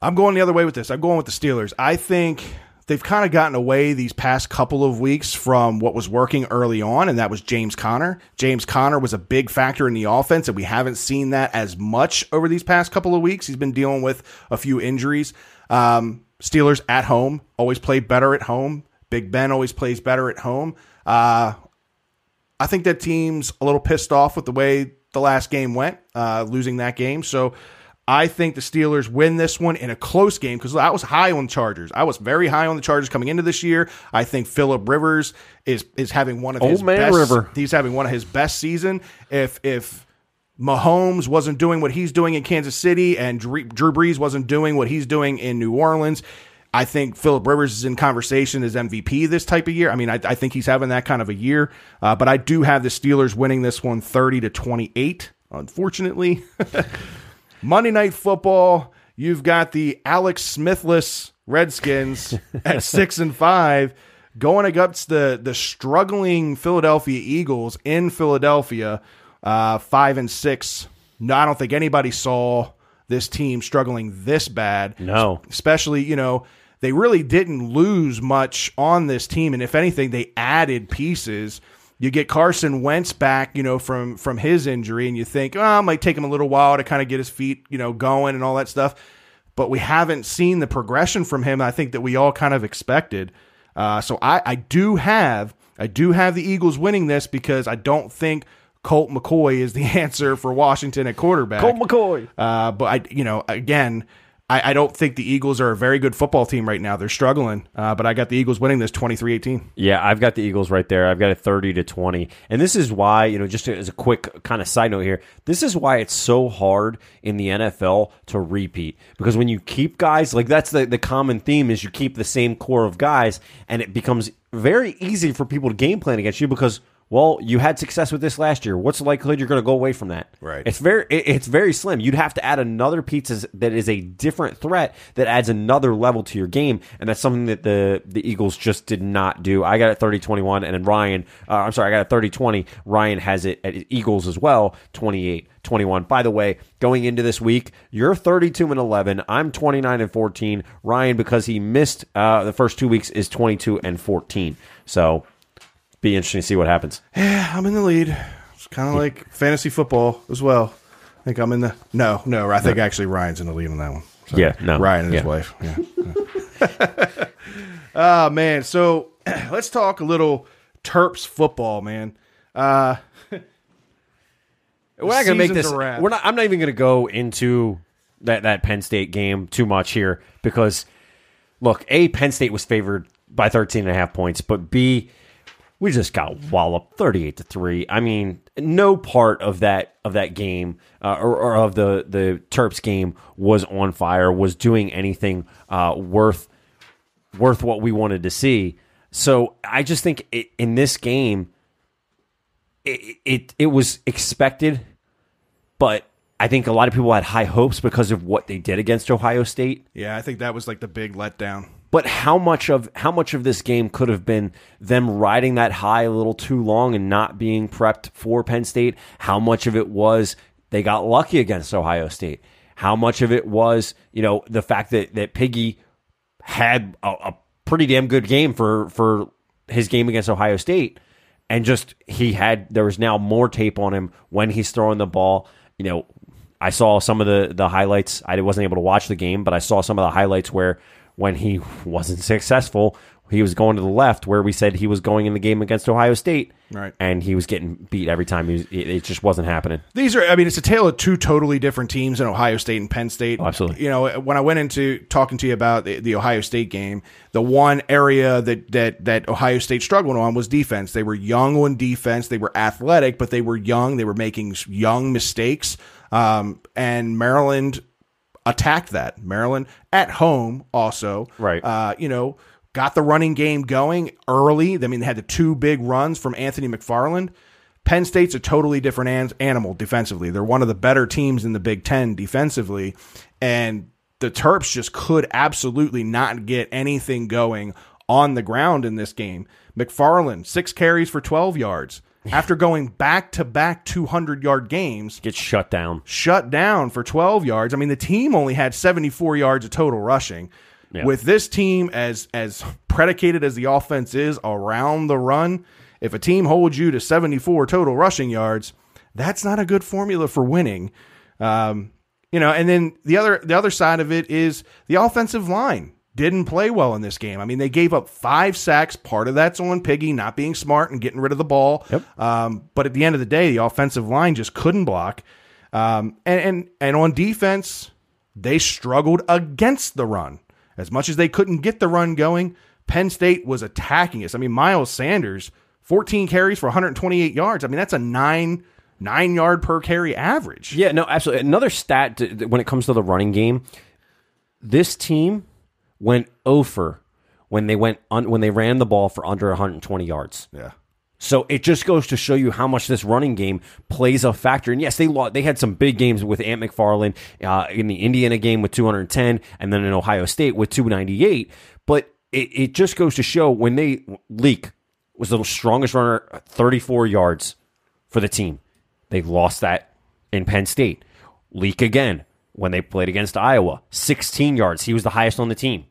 I'm going the other way with this. I'm going with the Steelers. I think they've kind of gotten away these past couple of weeks from what was working early on, and that was James Conner. James Conner was a big factor in the offense, and we haven't seen that as much over these past couple of weeks. He's been dealing with a few injuries. Um, Steelers at home always play better at home. Big Ben always plays better at home. Uh, I think that team's a little pissed off with the way the last game went, uh, losing that game. So I think the Steelers win this one in a close game because I was high on the Chargers. I was very high on the Chargers coming into this year. I think Philip Rivers is is having one of his man best, River. He's having one of his best season. If if Mahomes wasn't doing what he's doing in Kansas City and Drew Brees wasn't doing what he's doing in New Orleans. I think Philip Rivers is in conversation as MVP this type of year. I mean, I, I think he's having that kind of a year. Uh, but I do have the Steelers winning this one 30 to 28, unfortunately. Monday Night Football, you've got the Alex Smithless Redskins at six and five going against the the struggling Philadelphia Eagles in Philadelphia, uh, five and six. No, I don't think anybody saw this team struggling this bad. No. especially you know they really didn't lose much on this team, and if anything, they added pieces. You get Carson Wentz back, you know, from from his injury, and you think, oh, it might take him a little while to kind of get his feet, you know, going and all that stuff. But we haven't seen the progression from him. I think that we all kind of expected. Uh, so I, I do have I do have the Eagles winning this because I don't think Colt McCoy is the answer for Washington at quarterback. Colt McCoy. Uh, but I, you know, again, I, I don't think the Eagles are a very good football team right now. They're struggling. Uh, but I got the Eagles winning this 23-18. Yeah, I've got the Eagles right there. I've got a 30 to 20. And this is why, you know, just as a quick kind of side note here, this is why it's so hard in the NFL to repeat. Because when you keep guys, like that's the, the common theme is you keep the same core of guys and it becomes very easy for people to game plan against you because well, you had success with this last year. What's the likelihood you're going to go away from that? Right. It's very it's very slim. You'd have to add another pizza that is a different threat that adds another level to your game, and that's something that the the Eagles just did not do. I got it 30-21, and then Ryan, uh, I'm sorry, I got it 30-20. Ryan has it at Eagles as well, 28-21. By the way, going into this week, you're 32 and 11. I'm 29 and 14. Ryan, because he missed uh, the first two weeks, is 22 and 14. So be interesting to see what happens. Yeah, I'm in the lead. It's kind of like fantasy football as well. I think I'm in the no, no. I think actually Ryan's in the lead on that one. So, Yeah, no. Ryan and his wife. Yeah. oh man, so let's talk a little Terps football, man. Uh, we're not going to make this. We're not. I'm not even going to go into that that Penn State game too much here because look, a Penn State was favored by 13 and a half points, but b we just got walloped 38 to three. I mean, no part of that of that game uh, or, or of the the Terps game was on fire, was doing anything uh, worth worth what we wanted to see. So I just think it, in this game, it, it it was expected, but I think a lot of people had high hopes because of what they did against Ohio State. yeah, I think that was like the big letdown. But how much of how much of this game could have been them riding that high a little too long and not being prepped for Penn State? How much of it was they got lucky against Ohio State? How much of it was you know the fact that that Piggy had a, a pretty damn good game for for his game against Ohio State, and just he had there was now more tape on him when he's throwing the ball. You know, I saw some of the the highlights. I wasn't able to watch the game, but I saw some of the highlights where when he wasn't successful, he was going to the left where we said he was going in the game against Ohio State, Right. And he was getting beat every time. He was, it it just wasn't happening. These are, I mean, it's a tale of two totally different teams in Ohio State and Penn State. Oh, absolutely. You know, when I went into talking to you about the, the Ohio State game, the one area that, that, that Ohio State struggled on was defense. They were young on defense. They were athletic, but they were young. They were making young mistakes. Um, and Maryland, attacked that. Maryland at home also, Right. Uh, you know, got the running game going early. I mean, they had the two big runs from Anthony McFarland. Penn State's a totally different an- animal defensively. They're one of the better teams in the Big Ten defensively, and the Terps just could absolutely not get anything going on the ground in this game. McFarland six carries for twelve yards after going back to back two hundred yard games Get shut down. shut down for 12 yards. I mean, the team only had 74 yards of total rushing. Yeah. With this team as as predicated as the offense is around the run, if a team holds you to 74 total rushing yards, that's not a good formula for winning. Um, you know, and then the other the other side of it is the offensive line didn't play well in this game. I mean, they gave up five sacks. Part of that's on Piggy not being smart and getting rid of the ball. Yep. Um, but at the end of the day, the offensive line just couldn't block. Um, and, and and on defense, they struggled against the run. As much as they couldn't get the run going, Penn State was attacking us. I mean, Miles Sanders, 14 carries for 128 yards. I mean, that's a nine nine yard per carry average. Yeah, no, absolutely. Another stat to, when it comes to the running game, this team went over when they went un, when they ran the ball for under 120 yards. Yeah. So it just goes to show you how much this running game plays a factor. And yes, they lost, they had some big games with Ant McFarland uh, in the Indiana game with 210, and then in Ohio State with 298. But it, it just goes to show when they Leake was the strongest runner, 34 yards for the team. They lost that in Penn State. Leake again when they played against Iowa, 16 yards. He was the highest on the team.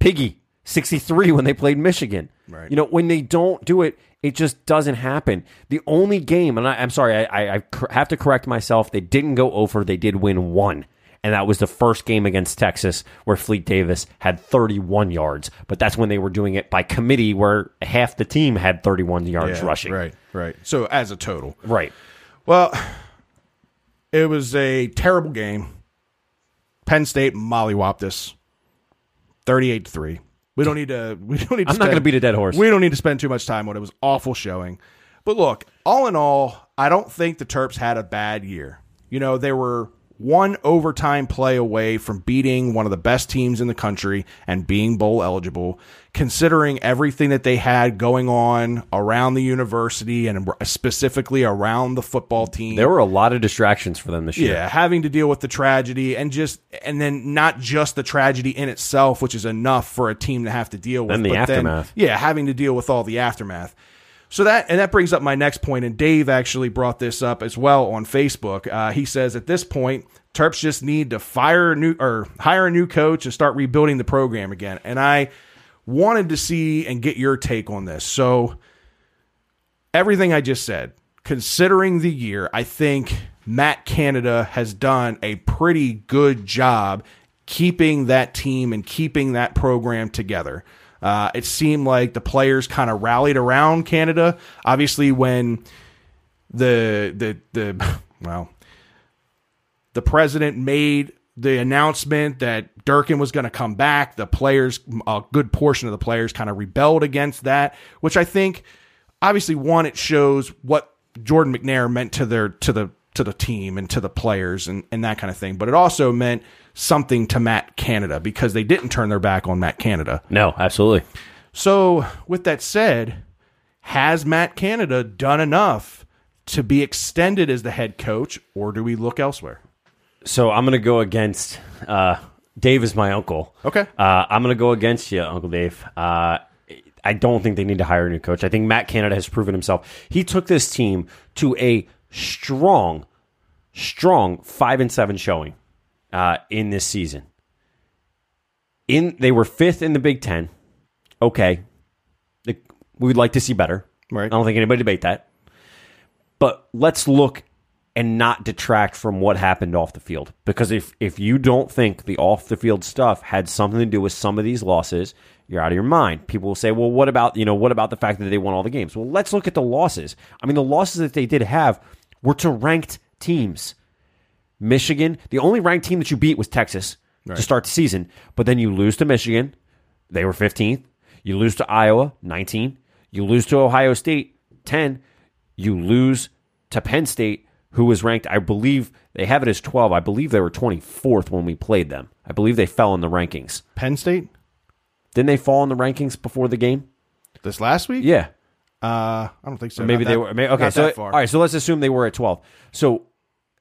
Piggy, 63 when they played Michigan. Right. You know, when they don't do it, it just doesn't happen. The only game, and I, I'm sorry, I, I, I have to correct myself. They didn't go over. They did win one, and that was the first game against Texas where Fleet Davis had 31 yards. But that's when they were doing it by committee, where half the team had 31 yards Yeah, rushing. Right, right. So as a total. Right. Well, it was a terrible game. Penn State mollywopped us, thirty-eight to three. We don't need to. We don't need. To I'm not gonna beat a dead horse. We don't need to spend too much time on it. It was awful showing. But look, all in all, I don't think the Terps had a bad year. You know, they were one overtime play away from beating one of the best teams in the country and being bowl eligible, considering everything that they had going on around the university and specifically around the football team. There were a lot of distractions for them this year. Yeah, having to deal with the tragedy and just and then not just the tragedy in itself, which is enough for a team to have to deal with. Then the but aftermath. yeah, having to deal with all the aftermath. So that and that brings up my next point, and Dave actually brought this up as well on Facebook. Uh, he says at this point, Terps just need to fire a new or hire a new coach and start rebuilding the program again. And I wanted to see and get your take on this. So everything I just said, considering the year, I think Matt Canada has done a pretty good job keeping that team and keeping that program together. Uh, it seemed like the players kind of rallied around Canada. Obviously, when the the the well, the president made the announcement that Durkin was going to come back. The players, a good portion of the players, kind of rebelled against that, which I think, obviously, one, it shows what Jordan McNair meant to their to the to the team and to the players and, and that kind of thing. But it also meant something to Matt Canada because they didn't turn their back on Matt Canada. No, absolutely. So, with that said, has Matt Canada done enough to be extended as the head coach, or do we look elsewhere? So I'm going to go against uh, Dave is my uncle. Okay. Uh, I'm going to go against you, Uncle Dave. Uh, I don't think they need to hire a new coach. I think Matt Canada has proven himself. He took this team to a strong, strong five and seven showing uh, in this season. In they were fifth in the Big Ten. Okay, we would like to see better. Right. I don't think anybody debate that. But let's look and not detract from what happened off the field. Because if if you don't think the off the field stuff had something to do with some of these losses, you're out of your mind. People will say, "Well, what about you know what about the fact that they won all the games?" Well, let's look at the losses. I mean, the losses that they did have were to ranked teams. Michigan, the only ranked team that you beat was Texas to start the season, but then you lose to Michigan, they were 15th. You lose to Iowa, 19. You lose to Ohio State, 10. You lose to Penn State, who was ranked, I believe they have it as 12. I believe they were 24th when we played them. I believe they fell in the rankings. Penn State Didn't they fall in the rankings before the game? this last week. Yeah. Uh, I don't think so. maybe Not they that- were. Maybe, okay, so all right, so let's assume they were at twelve. So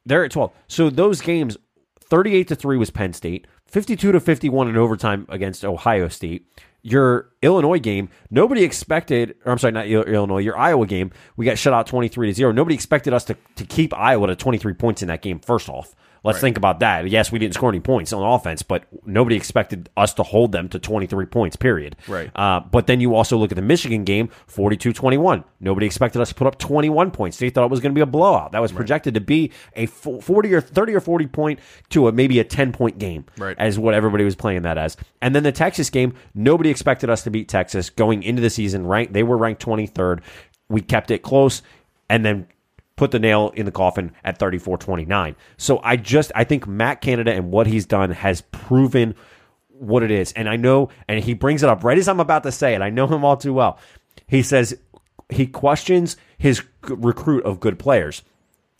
they're at twelve. So those games, thirty-eight to three was Penn State, fifty-two to fifty-one in overtime against Ohio State. Your Illinois game, nobody expected. Or I'm sorry, not Illinois. Your Iowa game, we got shut out twenty-three to zero. Nobody expected us to to keep Iowa to twenty-three points in that game. First off. Let's think about that. Yes, we didn't score any points on offense, but nobody expected us to hold them to 23 points, period. Right. Uh, but then you also look at the Michigan game, 42 21. Nobody expected us to put up 21 points. They thought it was going to be a blowout. That was projected to be a 40 or 30 or 40 point to a maybe a 10 point game, Right. as what everybody was playing that as. And then the Texas game, nobody expected us to beat Texas going into the season. Ranked, they were ranked 23rd. We kept it close, and then put the nail in the coffin at 34-29. So I just I think Matt Canada and what he's done has proven what it is. And I know and he brings it up right as I'm about to say it. I know him all too well. He says he questions his recruit of good players.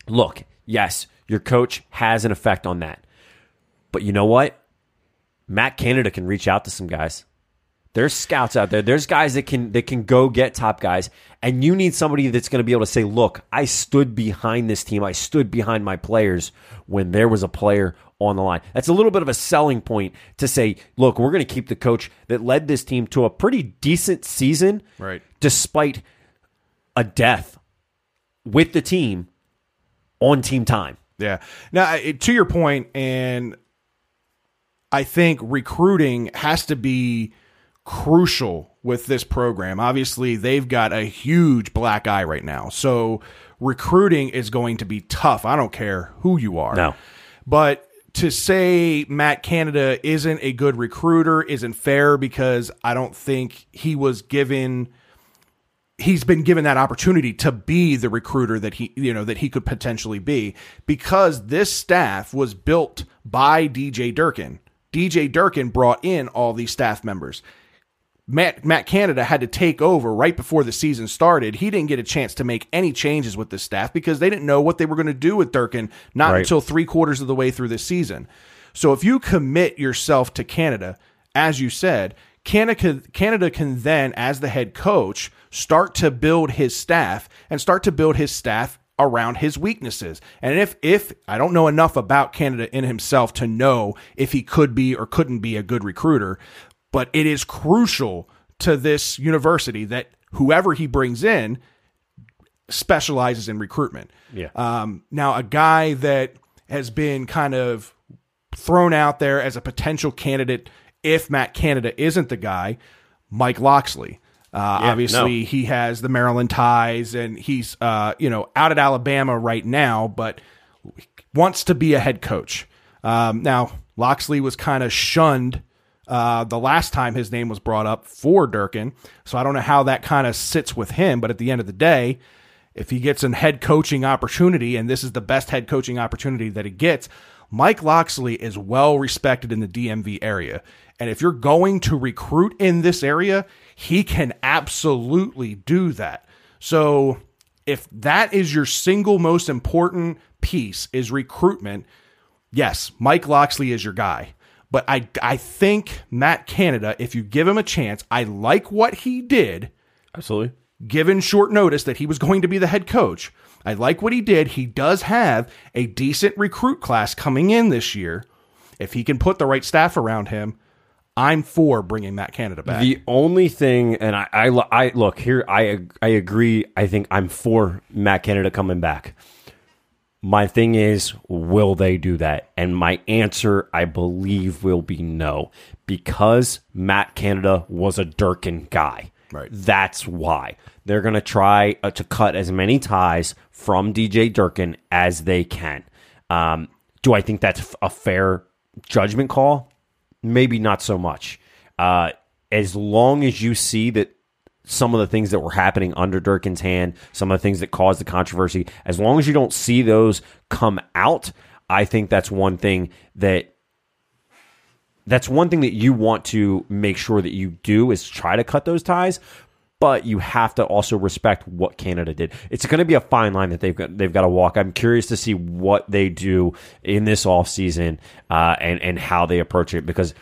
Look, yes, your coach has an effect on that. But you know what? Matt Canada can reach out to some guys. There's scouts out there. There's guys that can that can go get top guys, and you need somebody that's going to be able to say, "Look, I stood behind this team. I stood behind my players when there was a player on the line." That's a little bit of a selling point to say, "Look, we're going to keep the coach that led this team to a pretty decent season, Right. despite a death with the team on team time." Yeah. Now, to your point, and I think recruiting has to be crucial with this program. Obviously, they've got a huge black eye right now. So recruiting is going to be tough. I don't care who you are. No. But to say Matt Canada isn't a good recruiter isn't fair because I don't think he was given he's been given that opportunity to be the recruiter that he you know that he could potentially be because this staff was built by DJ Durkin. DJ Durkin brought in all these staff members. Matt Matt Canada had to take over right before the season started. He didn't get a chance to make any changes with the staff because they didn't know what they were going to do with Durkin not Right. until three quarters of the way through the season. So if you commit yourself to Canada, as you said, Canada Canada can then, as the head coach, start to build his staff and start to build his staff around his weaknesses. And if if I don't know enough about Canada in himself to know if he could be or couldn't be a good recruiter, but it is crucial to this university that whoever he brings in specializes in recruitment. Yeah. Um, now, a guy that has been kind of thrown out there as a potential candidate if Matt Canada isn't the guy, Mike Locksley. Uh, obviously, no. he has the Maryland ties, and he's uh, you know out at Alabama right now, but wants to be a head coach. Um, now, Locksley was kind of shunned uh, the last time his name was brought up for Durkin, so I don't know how that kind of sits with him. But at the end of the day, if he gets a head coaching opportunity, and this is the best head coaching opportunity that he gets, Mike Locksley is well respected in the DMV area. And if you're going to recruit in this area, he can absolutely do that. So if that is your single most important piece is recruitment, yes, Mike Loxley is your guy. But I I think Matt Canada, if you give him a chance, I like what he did Absolutely. given short notice that he was going to be the head coach. I like what he did. He does have a decent recruit class coming in this year. If he can put the right staff around him, I'm for bringing Matt Canada back. The only thing, and I, I, I look here, I, I agree. I think I'm for Matt Canada coming back. My thing is, will they do that? And my answer, I believe, will be no, because Matt Canada was a Durkin guy. Right. That's why they're going to try uh, to cut as many ties from DJ Durkin as they can. Um, do I think that's a fair judgment call? Maybe not so much. Uh, as long as you see that some of the things that were happening under Durkin's hand, some of the things that caused the controversy, as long as you don't see those come out, I think that's one thing that that's one thing that you want to make sure that you do is try to cut those ties. but you have to also respect what Canada did. It's going to be a fine line that they've got they've got to walk. I'm curious to see what they do in this offseason uh, and and how they approach it because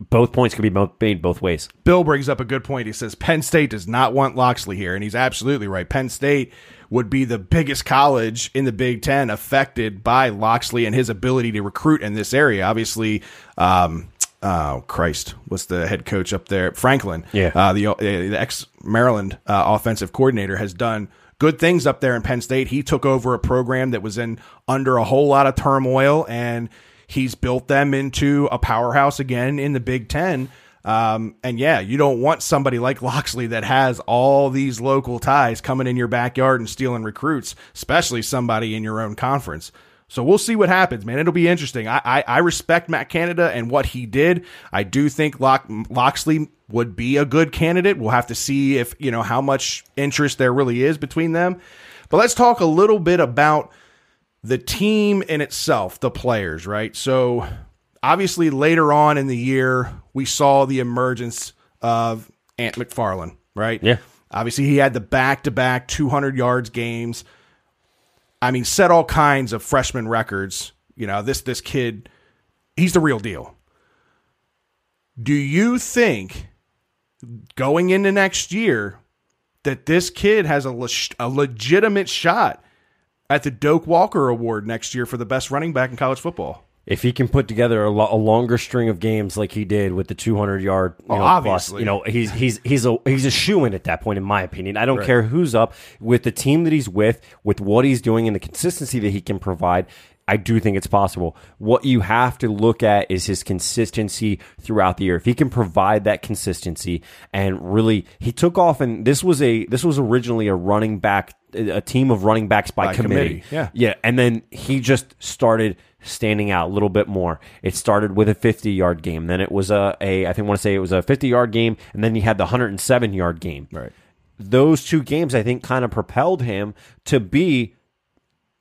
both points can be made both ways. Bill brings up a good point. He says Penn State does not want Locksley here, and he's absolutely right. Penn State would be the biggest college in the Big Ten affected by Locksley and his ability to recruit in this area. Obviously, um, oh Christ, what's the head coach up there? Franklin, Yeah. uh, the uh, the ex Maryland uh, offensive coordinator has done good things up there in Penn State. He took over a program that was in under a whole lot of turmoil, and he's built them into a powerhouse again in the Big Ten. Um, and yeah, you don't want somebody like Locksley that has all these local ties coming in your backyard and stealing recruits, especially somebody in your own conference. So we'll see what happens, man. It'll be interesting. I, I, I respect Matt Canada and what he did. I do think Lock, Locksley would be a good candidate. We'll have to see if, you know, how much interest there really is between them. But let's talk a little bit about the team in itself, the players, right? So obviously later on in the year, we saw the emergence of Ant McFarland, right? Yeah. Obviously, he had the back to back 200 yards games. I mean, set all kinds of freshman records. You know, this this kid, he's the real deal. Do you think going into next year that this kid has a, le- a legitimate shot at the Doak Walker Award next year for the best running back in college football? If he can put together a, lo- a longer string of games like he did with the 200 yard, you Oh, know, obviously. plus, you know, he's he's he's a he's a shoe in at that point, in my opinion. I don't care who's up with the team that he's with, with what he's doing, and the consistency that he can provide. I do think it's possible. What you have to look at is his consistency throughout the year. If he can provide that consistency and really, he took off, and this was a this was originally a running back, a team of running backs by, By committee. committee, yeah. Yeah, and then he just started standing out a little bit more. It started with a 50 yard game, then it was a, a I think I want to say it was a 50 yard game, and then he had the 107 yard game. Right. Those two games I think kind of propelled him to be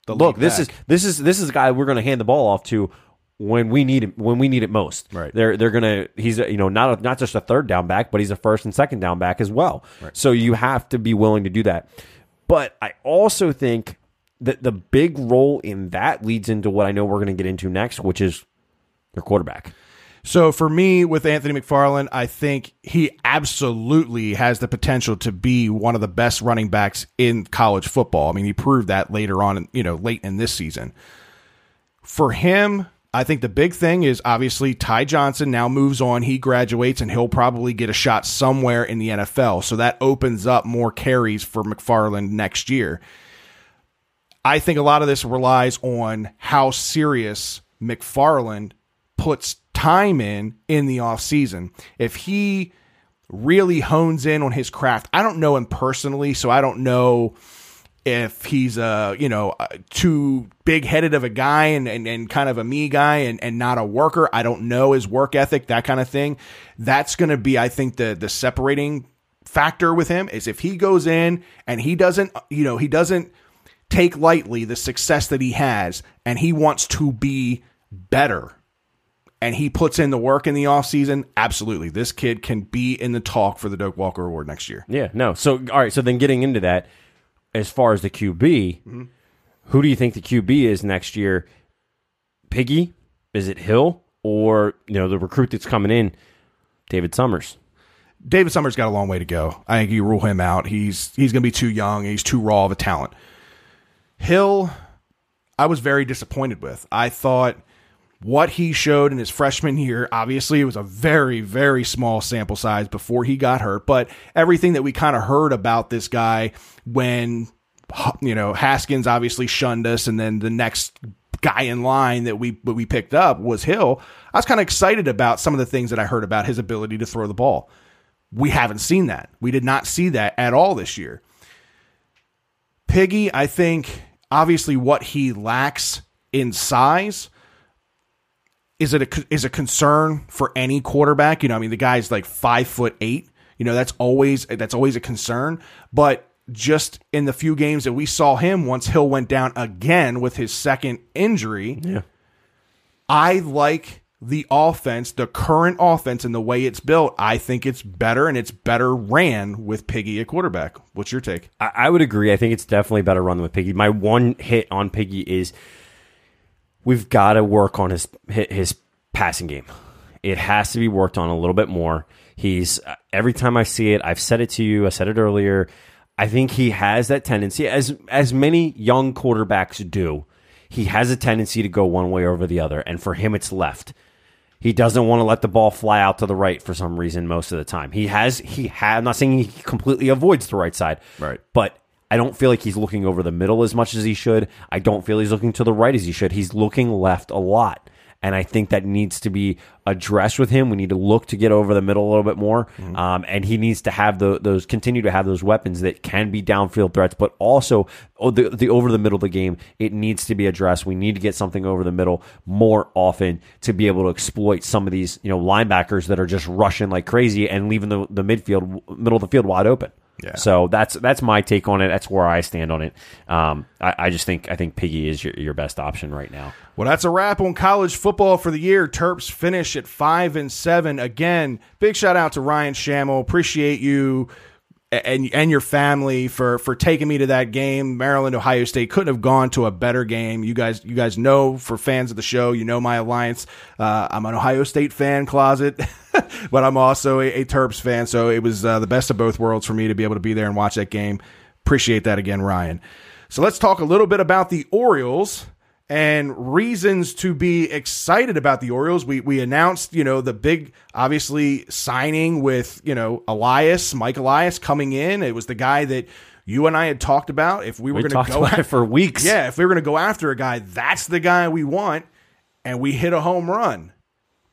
The look. This back. is this is this is a guy we're going to hand the ball off to when we need it when we need it most. Right. They're they're gonna he's a, you know not a, not just a third down back, but he's a first and second down back as well. Right. So you have to be willing to do that. But I also think that the big role in that leads into what I know we're going to get into next, which is your quarterback. So for me, with Anthony McFarland, I think he absolutely has the potential to be one of the best running backs in college football. I mean, he proved that later on, you know, late in this season. For him, I think the big thing is obviously Ty Johnson now moves on. He graduates and he'll probably get a shot somewhere in the NFL. So that opens up more carries for McFarland next year. I think a lot of this relies on how serious McFarland puts time in in the offseason. If he really hones in on his craft, I don't know him personally, so I don't know if he's a you know too big headed of a guy and, and, and kind of a me guy and, and not a worker. I don't know his work ethic, that kind of thing. That's going to be, I think, the the separating factor with him is if he goes in and he doesn't, you know, he doesn't take lightly the success that he has and he wants to be better and he puts in the work in the offseason, absolutely. This kid can be in the talk for the Doak Walker Award next year. Yeah, no. So all right, so then getting into that, as far as the QB, mm-hmm. who do you think the QB is next year? Piggy? Is it Hill? Or, you know, the recruit that's coming in, David Summers? David Summers got a long way to go. I think you rule him out. He's he's going to be too young. He's too raw of a talent. Hill, I was very disappointed with. I thought what he showed in his freshman year, obviously it was a very, very small sample size before he got hurt, but everything that we kind of heard about this guy when, you know, Haskins obviously shunned us and then the next guy in line that we that we picked up was Hill. I was kind of excited about some of the things that I heard about his ability to throw the ball. We haven't seen that. We did not see that at all this year. Piggy, I think obviously what he lacks in size is it a, is a concern for any quarterback. You know, I mean, the guy's like five foot eight. You know, that's always that's always a concern. But just in the few games that we saw him, once Hill went down again with his second injury, Yeah. I like the offense, the current offense, and the way it's built, I think it's better and it's better ran with Piggy at quarterback. What's your take? I, I would agree. I think it's definitely better run with Piggy. My one hit on Piggy is we've got to work on his his passing game. It has to be worked on a little bit more. He's uh, every time I see it, I've said it to you. I said it earlier. I think he has that tendency, as as many young quarterbacks do. He has a tendency to go one way over the other, and for him, it's left. He doesn't want to let the ball fly out to the right for some reason most of the time. He has he. I'm not saying he completely avoids the right side, Right. But I don't feel like he's looking over the middle as much as he should. I don't feel he's looking to the right as he should. He's looking left a lot. And I think that needs to be addressed with him. We need to look to get over the middle a little bit more. Um, and he needs to have the, those, continue to have those weapons that can be downfield threats, but also oh, the, the over the middle of the game, it needs to be addressed. We need to get something over the middle more often to be able to exploit some of these, you know, linebackers that are just rushing like crazy and leaving the, the midfield, middle of the field wide open. Yeah. So that's that's my take on it. That's where I stand on it. Um, I, I just think I think Piggy is your, your best option right now. Well, that's a wrap on college football for the year. Terps finish at five and seven. Again, big shout out to Ryan Shamel. Appreciate you and and your family for for taking me to that game. Maryland Ohio State couldn't have gone to a better game. You guys you guys know for fans of the show, you know my alliance. Uh, I'm an Ohio State fan closet, but I'm also a, a Terps fan. So it was uh, the best of both worlds for me to be able to be there and watch that game. Appreciate that again, Ryan. So let's talk a little bit about the Orioles and reasons to be excited about the Orioles. We we announced, you know, the big obviously signing with, you know, Elias, Mike Elias coming in. It was the guy that you and I had talked about if we were We going to go for weeks. Yeah, if we were going to go after a guy, that's the guy we want and we hit a home run.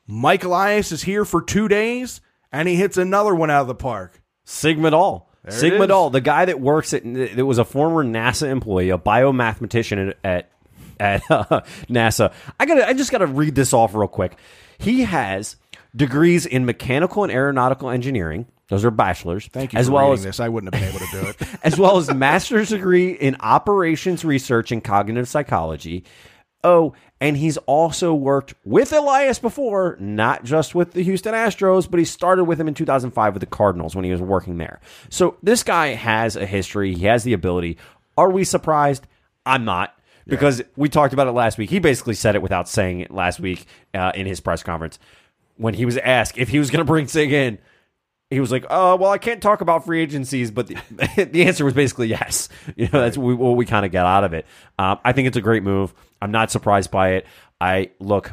Mike Elias is here for 2 days and he hits another one out of the park. Sigma it Sigma. Dahl, the guy that works at, that was a former NASA employee, a biomathematician at at, at uh, NASA. I got I just got to read this off real quick. He has degrees in mechanical and aeronautical engineering. Those are bachelors. Thank you as for well reading as this. I wouldn't have been able to do it. as well as master's degree in operations research and cognitive psychology. Oh, and he's also worked with Elias before, not just with the Houston Astros, but he started with him in 2005 with the Cardinals when he was working there. So this guy has a history. He has the ability. Are we surprised? I'm not. Because we talked about it last week. He basically said it without saying it last week uh, in his press conference when he was asked if he was going to bring Sig in he was like, "Oh, well, I can't talk about free agencies," but the, the answer was basically yes. You know, that's what we, we kind of got out of it. Um, I think it's a great move. I'm not surprised by it. I look.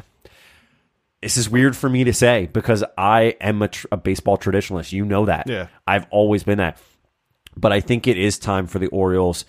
This is weird for me to say because I am a, tr- a baseball traditionalist. You know that. Yeah. I've always been that. But I think it is time for the Orioles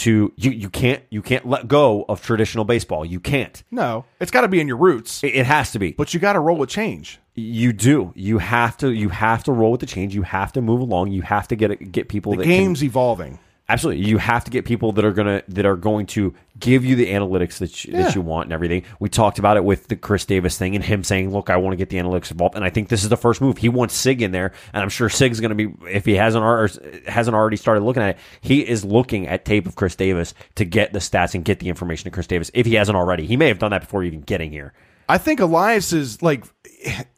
to you. You can't you can't let go of traditional baseball. You can't. No, it's got to be in your roots, It, it has to be. but you got to roll with change. You do. You have to. You have to roll with the change. You have to move along. You have to get get people The that game's evolving. Absolutely. You have to get people that are gonna that are going to give you the analytics that you, Yeah. that you want and everything. We talked about it with the Chris Davis thing and him saying, "Look, I want to get the analytics involved." And I think this is the first move. He wants Sig in there, and I'm sure Sig's going to be if he hasn't or hasn't already started looking at it. He is looking at tape of Chris Davis to get the stats and get the information to Chris Davis if he hasn't already. He may have done that before even getting here. I think Elias is like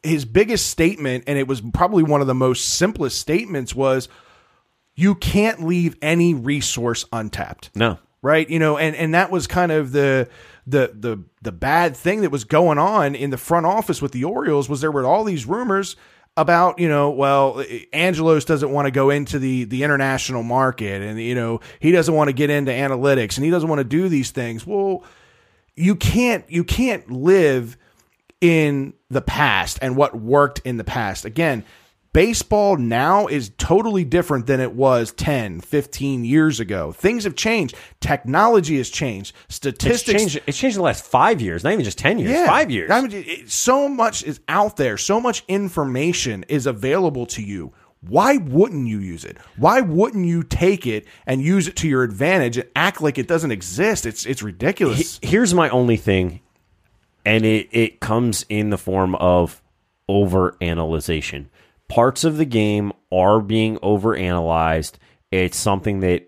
his biggest statement, and it was probably one of the most simplest statements, was you can't leave any resource untapped. No. Right? You know and and that was kind of the the the the bad thing that was going on in the front office with the Orioles was there were all these rumors about you know well Angelos doesn't want to go into the the international market and you know he doesn't want to get into analytics and he doesn't want to do these things. Well you can't you can't live in the past and what worked in the past. Again baseball now is totally different than it was 10 15 years ago things have changed technology has changed It's statistics changed. It's changed in the last five years, not even just ten years. Five years. I mean, it- so much is out there. So much information is available to you. Why wouldn't you use it? Why wouldn't you take it and use it to your advantage and act like it doesn't exist? It's it's ridiculous. Here's my only thing, and it, it comes in the form of over analyzation. Parts of the game are being overanalyzed. It's something that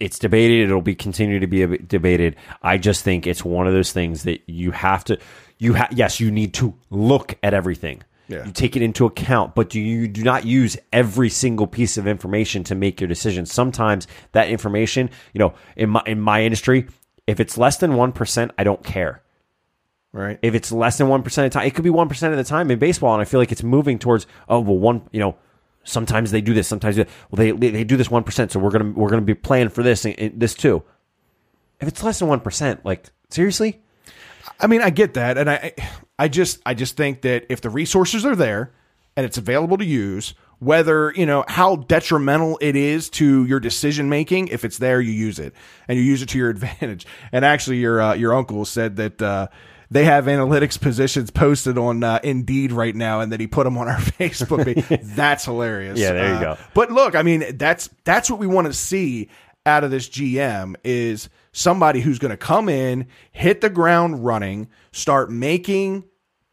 it's debated. It'll be continue to be debated. I just think it's one of those things that you have to you ha- yes, you need to look at everything. Yeah. You take it into account, but do you do not use every single piece of information to make your decision. Sometimes that information, you know, in my in my industry, if it's less than one percent, I don't care. Right. If it's less than one percent of the time, it could be one percent of the time in baseball, and I feel like it's moving towards oh well one you know sometimes they do this, sometimes they, well they they do this one percent, so we're gonna we're gonna be playing for this and, and this too. If it's less than one percent, like seriously, I mean, I get that, and I, I just, I just think that if the resources are there and it's available to use, whether you know how detrimental it is to your decision making, if it's there, you use it and you use it to your advantage. And actually, your uh, your uncle said that. Uh, they have analytics positions posted on uh, Indeed right now, and that he put them on our Facebook page. That's hilarious. Yeah, there you Uh, go. But look, I mean, that's that's what we want to see out of this GM is somebody who's going to come in, hit the ground running, start making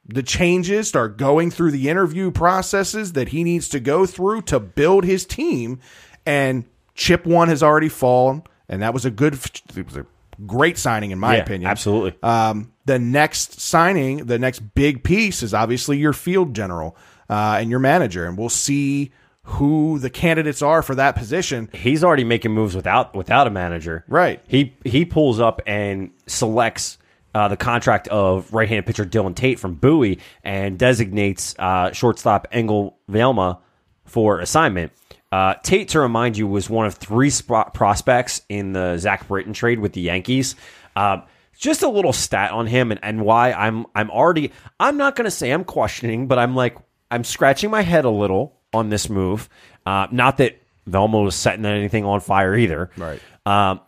the changes, start going through the interview processes that he needs to go through to build his team. And chip one has already fallen, and that was a good, it was a great signing in my Yeah, opinion. absolutely. Um, the next signing, the next big piece is obviously your field general uh, and your manager, and we'll see who the candidates are for that position. he's already making moves without without a manager. Right. He he pulls up and selects uh, the contract of right-handed pitcher Dylan Tate from Bowie and designates uh, shortstop Engelb Vielma for assignment. Uh, Tate, to remind you, was one of three spot prospects in the Zach Britton trade with the Yankees. Uh, just a little stat on him and, and why I'm I'm already I'm not going to say I'm questioning, but I'm like I'm scratching my head a little on this move. Uh, not that Vielma was setting anything on fire either. Right. Um,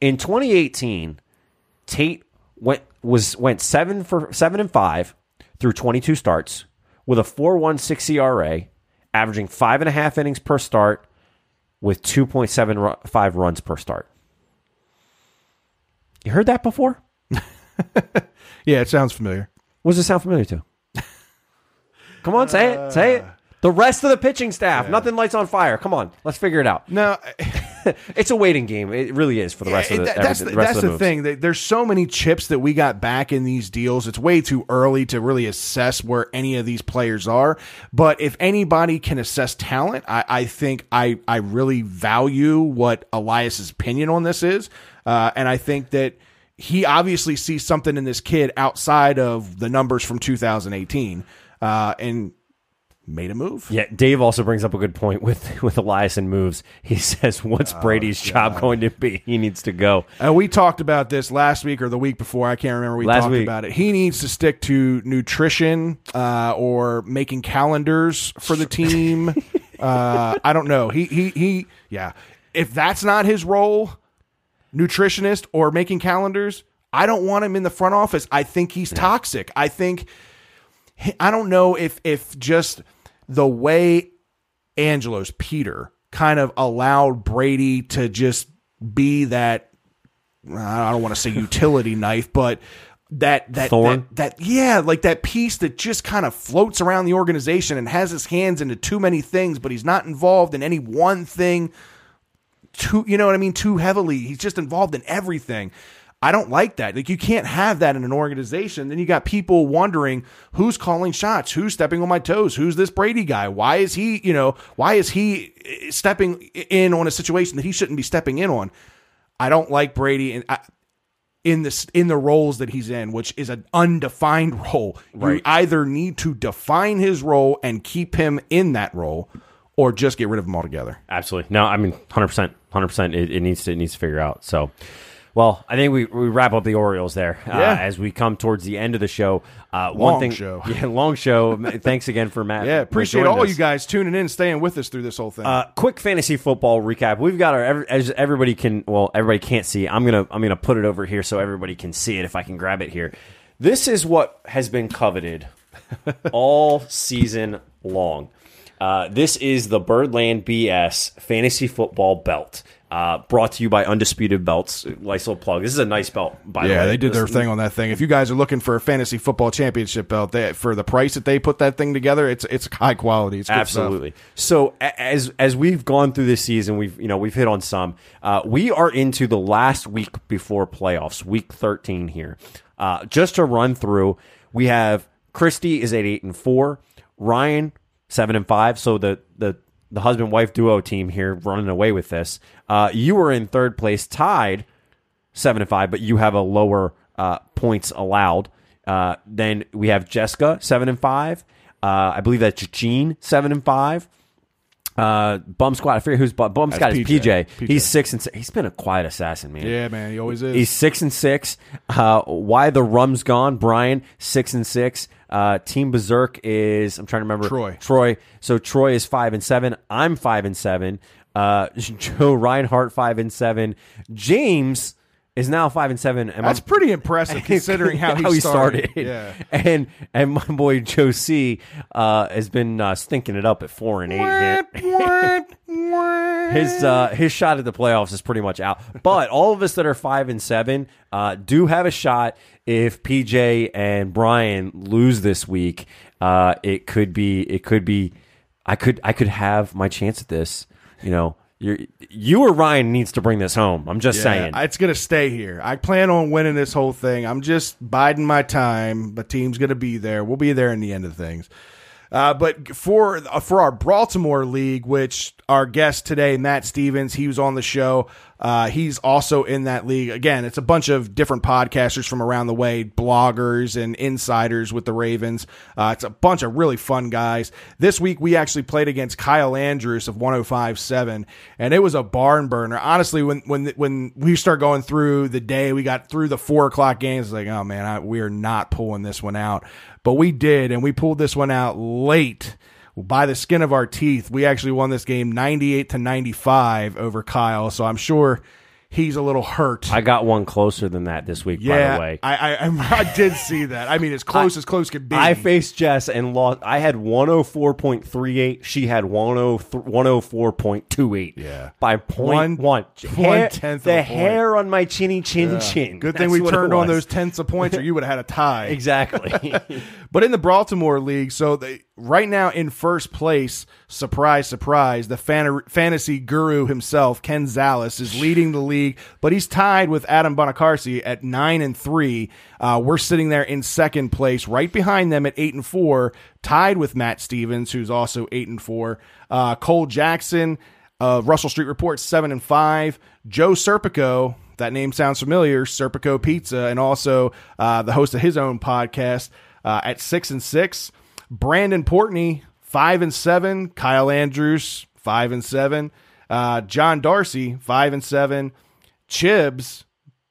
in 2018, Tate went was went seven for seven and five through 22 starts with a 4.16 ERA, averaging five and a half innings per start, with 2.75 runs per start. You heard that before? Yeah, it sounds familiar. What does it sound familiar to? Come on, say it. Say it. Uh, the rest of the pitching staff, nothing lights on fire. Come on, let's figure it out. No, It's a waiting game. It really is for the rest of the, every- that's the the, that's the, the thing. There's so many chips that we got back in these deals. It's way too early to really assess where any of these players are. But if anybody can assess talent, I, I think I I really value what Elias's opinion on this is, uh, and I think that he obviously sees something in this kid outside of the numbers from 2018, uh, and made a move. Yeah, Dave also brings up a good point with with Elias and moves. He says, "What's Oh, Brady's job going to be? He needs to go." And we talked about this last week or the week before. I can't remember. We Last talked week. about it. He needs to stick to nutrition uh, or making calendars for the team. uh, I don't know. He he he. Yeah. If that's not his role, nutritionist or making calendars, I don't want him in the front office. I think he's toxic. I think I don't know if if just the way Angelo's Peter kind of allowed Brady to just be that I don't want to say utility knife, but that that, Thorn? that that yeah, like that piece that just kind of floats around the organization and has his hands into too many things, but he's not involved in any one thing too you know what I mean too heavily. He's just involved in everything. I don't like that. Like you can't have that in an organization. Then you got people wondering who's calling shots, who's stepping on my toes, who's this Brady guy? Why is he, you know, why is he eh, stepping in on a situation that he shouldn't be stepping in on? I don't like Brady and I, in this in the roles that he's in, which is an undefined role. You either need to define his role and keep him in that role, or just get rid of him altogether. Absolutely. No, I mean, hundred percent, hundred percent. It needs to it needs to figure out. So, well, I think we, we wrap up the Orioles there uh, Yeah. as we come towards the end of the show. Uh, Long one thing, show. yeah, long show. Thanks again for Matt. Yeah, appreciate all us. you guys tuning in, staying with us through this whole thing. Uh, quick fantasy football recap. We've got our as everybody can. Well, everybody can't see. I'm gonna I'm gonna put it over here so everybody can see it if I can grab it here. This is what has been coveted all season long. Uh, this is the Birdland BS fantasy football belt. Uh, brought to you by Undisputed Belts. Nice little plug. This is a nice belt, by the way. yeah, they did their thing on that thing. If you guys are looking for a fantasy football championship belt, they, for the price that they put that thing together, it's it's high quality. It's Absolutely. So as as we've gone through this season, we've you know we've hit on some. Uh, we are into the last week before playoffs, week thirteen here. Uh, just to run through, We have Christy is at eight and four, Ryan seven and five. So the the the husband wife duo team here running away with this. Uh, you were in third place, tied seven and five, but you have a lower uh, points allowed. Uh, then we have Jessica seven and five. Uh, I believe that's Gene seven and five. Uh, Bum Squad. I forget who's Bum, Bum Squad is PJ. PJ. PJ. He's six and six. He's been a quiet assassin, man. Yeah, man, he always is. He's six and six. Uh, why the rum's gone? Brian six and six. Uh, Team Berserk is I'm trying to remember Troy. Troy. So Troy is five and seven. I'm five and seven. Uh, Joe Reinhardt five and seven. James is now five and seven. And my- That's pretty impressive considering how he, started. Yeah. And and my boy Joe C uh, has been uh, stinking it up at four and eight. here. his uh, his shot at the playoffs is pretty much out. But all of us that are five and seven uh, do have a shot. If PJ and Brian lose this week, uh, it could be it could be I could I could have my chance at this. You know, you you or Ryan needs to bring this home. I'm just saying. It's gonna stay here. I plan on winning this whole thing. I'm just biding my time. The team's gonna be there. We'll be there in the end of things. Uh, but for uh, for our Baltimore league, which our guest today, Matt Stevens, he was on the show. Uh, he's also in that league. Again, it's a bunch of different podcasters from around the way, bloggers and insiders with the Ravens. Uh, it's a bunch of really fun guys. This week we actually played against Kyle Andrews of 105.7, and it was a barn burner. Honestly, when when when we start going through the day, we got through the four o'clock games. Like, oh man, I, we are not pulling this one out, but we did, and we pulled this one out late by the skin of our teeth. We actually won this game 98 to 95 over Kyle. So I'm sure he's a little hurt. I got one closer than that this week. by the way, I, I I I did see that. I mean, as close as close could be. I faced Jess and lost. I had 104.38. She had 104, 104.28. Yeah. By point One- one. one Hair- tenth of The a point. hair on my chinny chin chin. Good thing That's we turned on those tenths of points, or you would have had a tie. Exactly. But in the Baltimore League, so they, right now in first place, surprise, surprise, the fan, fantasy guru himself, Ken Zales, is leading the league, but he's tied with Adam Bonaccorsi at nine and three. Uh, we're sitting there in second place, right behind them at eight and four, tied with Matt Stevens, who's also eight and four. Uh, Cole Jackson, uh, Russell Street Report seven and five. Joe Serpico, that name sounds familiar, Serpico Pizza, and also uh, the host of his own podcast uh, at six and six. Brandon Portney five and seven. Kyle Andrews five and seven. Uh, John Darcy five and seven. Chibs,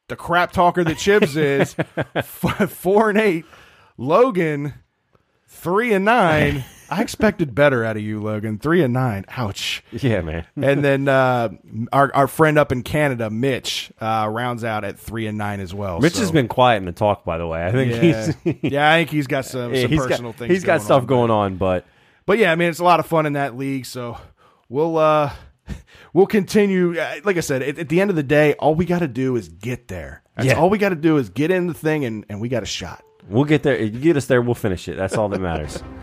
the crap talker that Chibs is, f- four and eight. Logan three and nine. I expected better out of you, Logan. Three and nine. Ouch. yeah, man. And then uh, our our friend up in Canada, Mitch, uh, rounds out at three and nine as well. Mitch So, has been quiet in the talk, by the way. I think yeah, he's. yeah. I think he's got some, some he's personal got, things. he's got stuff on, going on, but But yeah, I mean, it's a lot of fun in that league. So we'll uh, we'll continue. Uh, Like I said, at, at the end of the day, all we got to do is get there. That's Yeah. all we got to do is get in the thing, and and we got a shot. We'll get there. You get us there, we'll finish it. That's all that matters.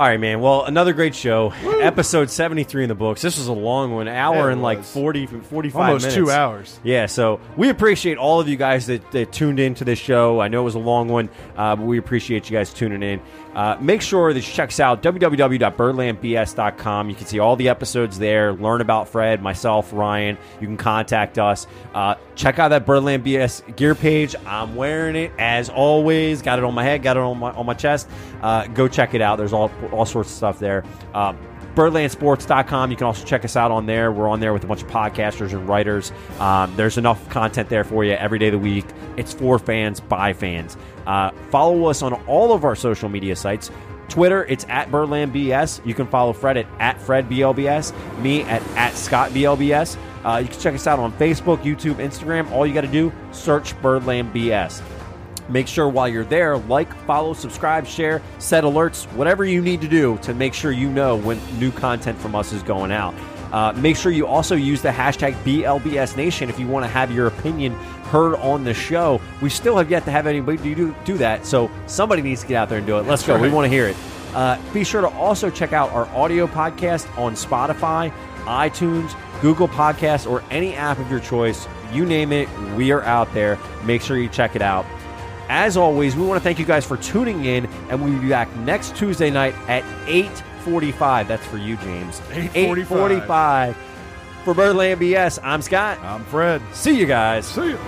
all right, man. Well, another great show. Episode 73 in the books. This was a long one, hour it and like was. 40, 45 Almost minutes. two hours. Yeah, so we appreciate all of you guys that, that tuned into this show. I know it was a long one, uh, but we appreciate you guys tuning in. Uh, make sure that you check us out, www.birdlandbs.com. You can see all the episodes there, learn about Fred, myself, Ryan. You can contact us. Uh, check out that Birdland BS gear page. I'm wearing it as always. Got it on my head, got it on my, on my chest. Uh, go check it out. There's all, all sorts of stuff there. Um, birdlandsports.com. You can also check us out on there. We're on there with a bunch of podcasters and writers. Um, there's enough content there for you every day of the week. It's for fans, by fans. Uh, follow us on all of our social media sites. Twitter, it's at BirdlandBS. You can follow Fred at, at FredBLBS, me at, at ScottBLBS. Uh, you can check us out on Facebook, YouTube, Instagram. All you got to do, search Birdland BS. Make sure while you're there, like, follow, subscribe, share, set alerts, whatever you need to do to make sure you know when new content from us is going out. Uh, make sure you also use the hashtag BLBSNation if you want to have your opinion heard on the show. We still have yet to have anybody do, do that, so somebody needs to get out there and do it. Let's go. We want to hear it. Uh, be sure to also check out our audio podcast on Spotify, iTunes, Google Podcasts, or any app of your choice. You name it, we are out there. Make sure you check it out. As always, we want to thank you guys for tuning in, and we'll be back next Tuesday night at 8.45. That's for you, James. 8:45. 8.45. For Birdland BS, I'm Scott. I'm Fred. See you guys. See you.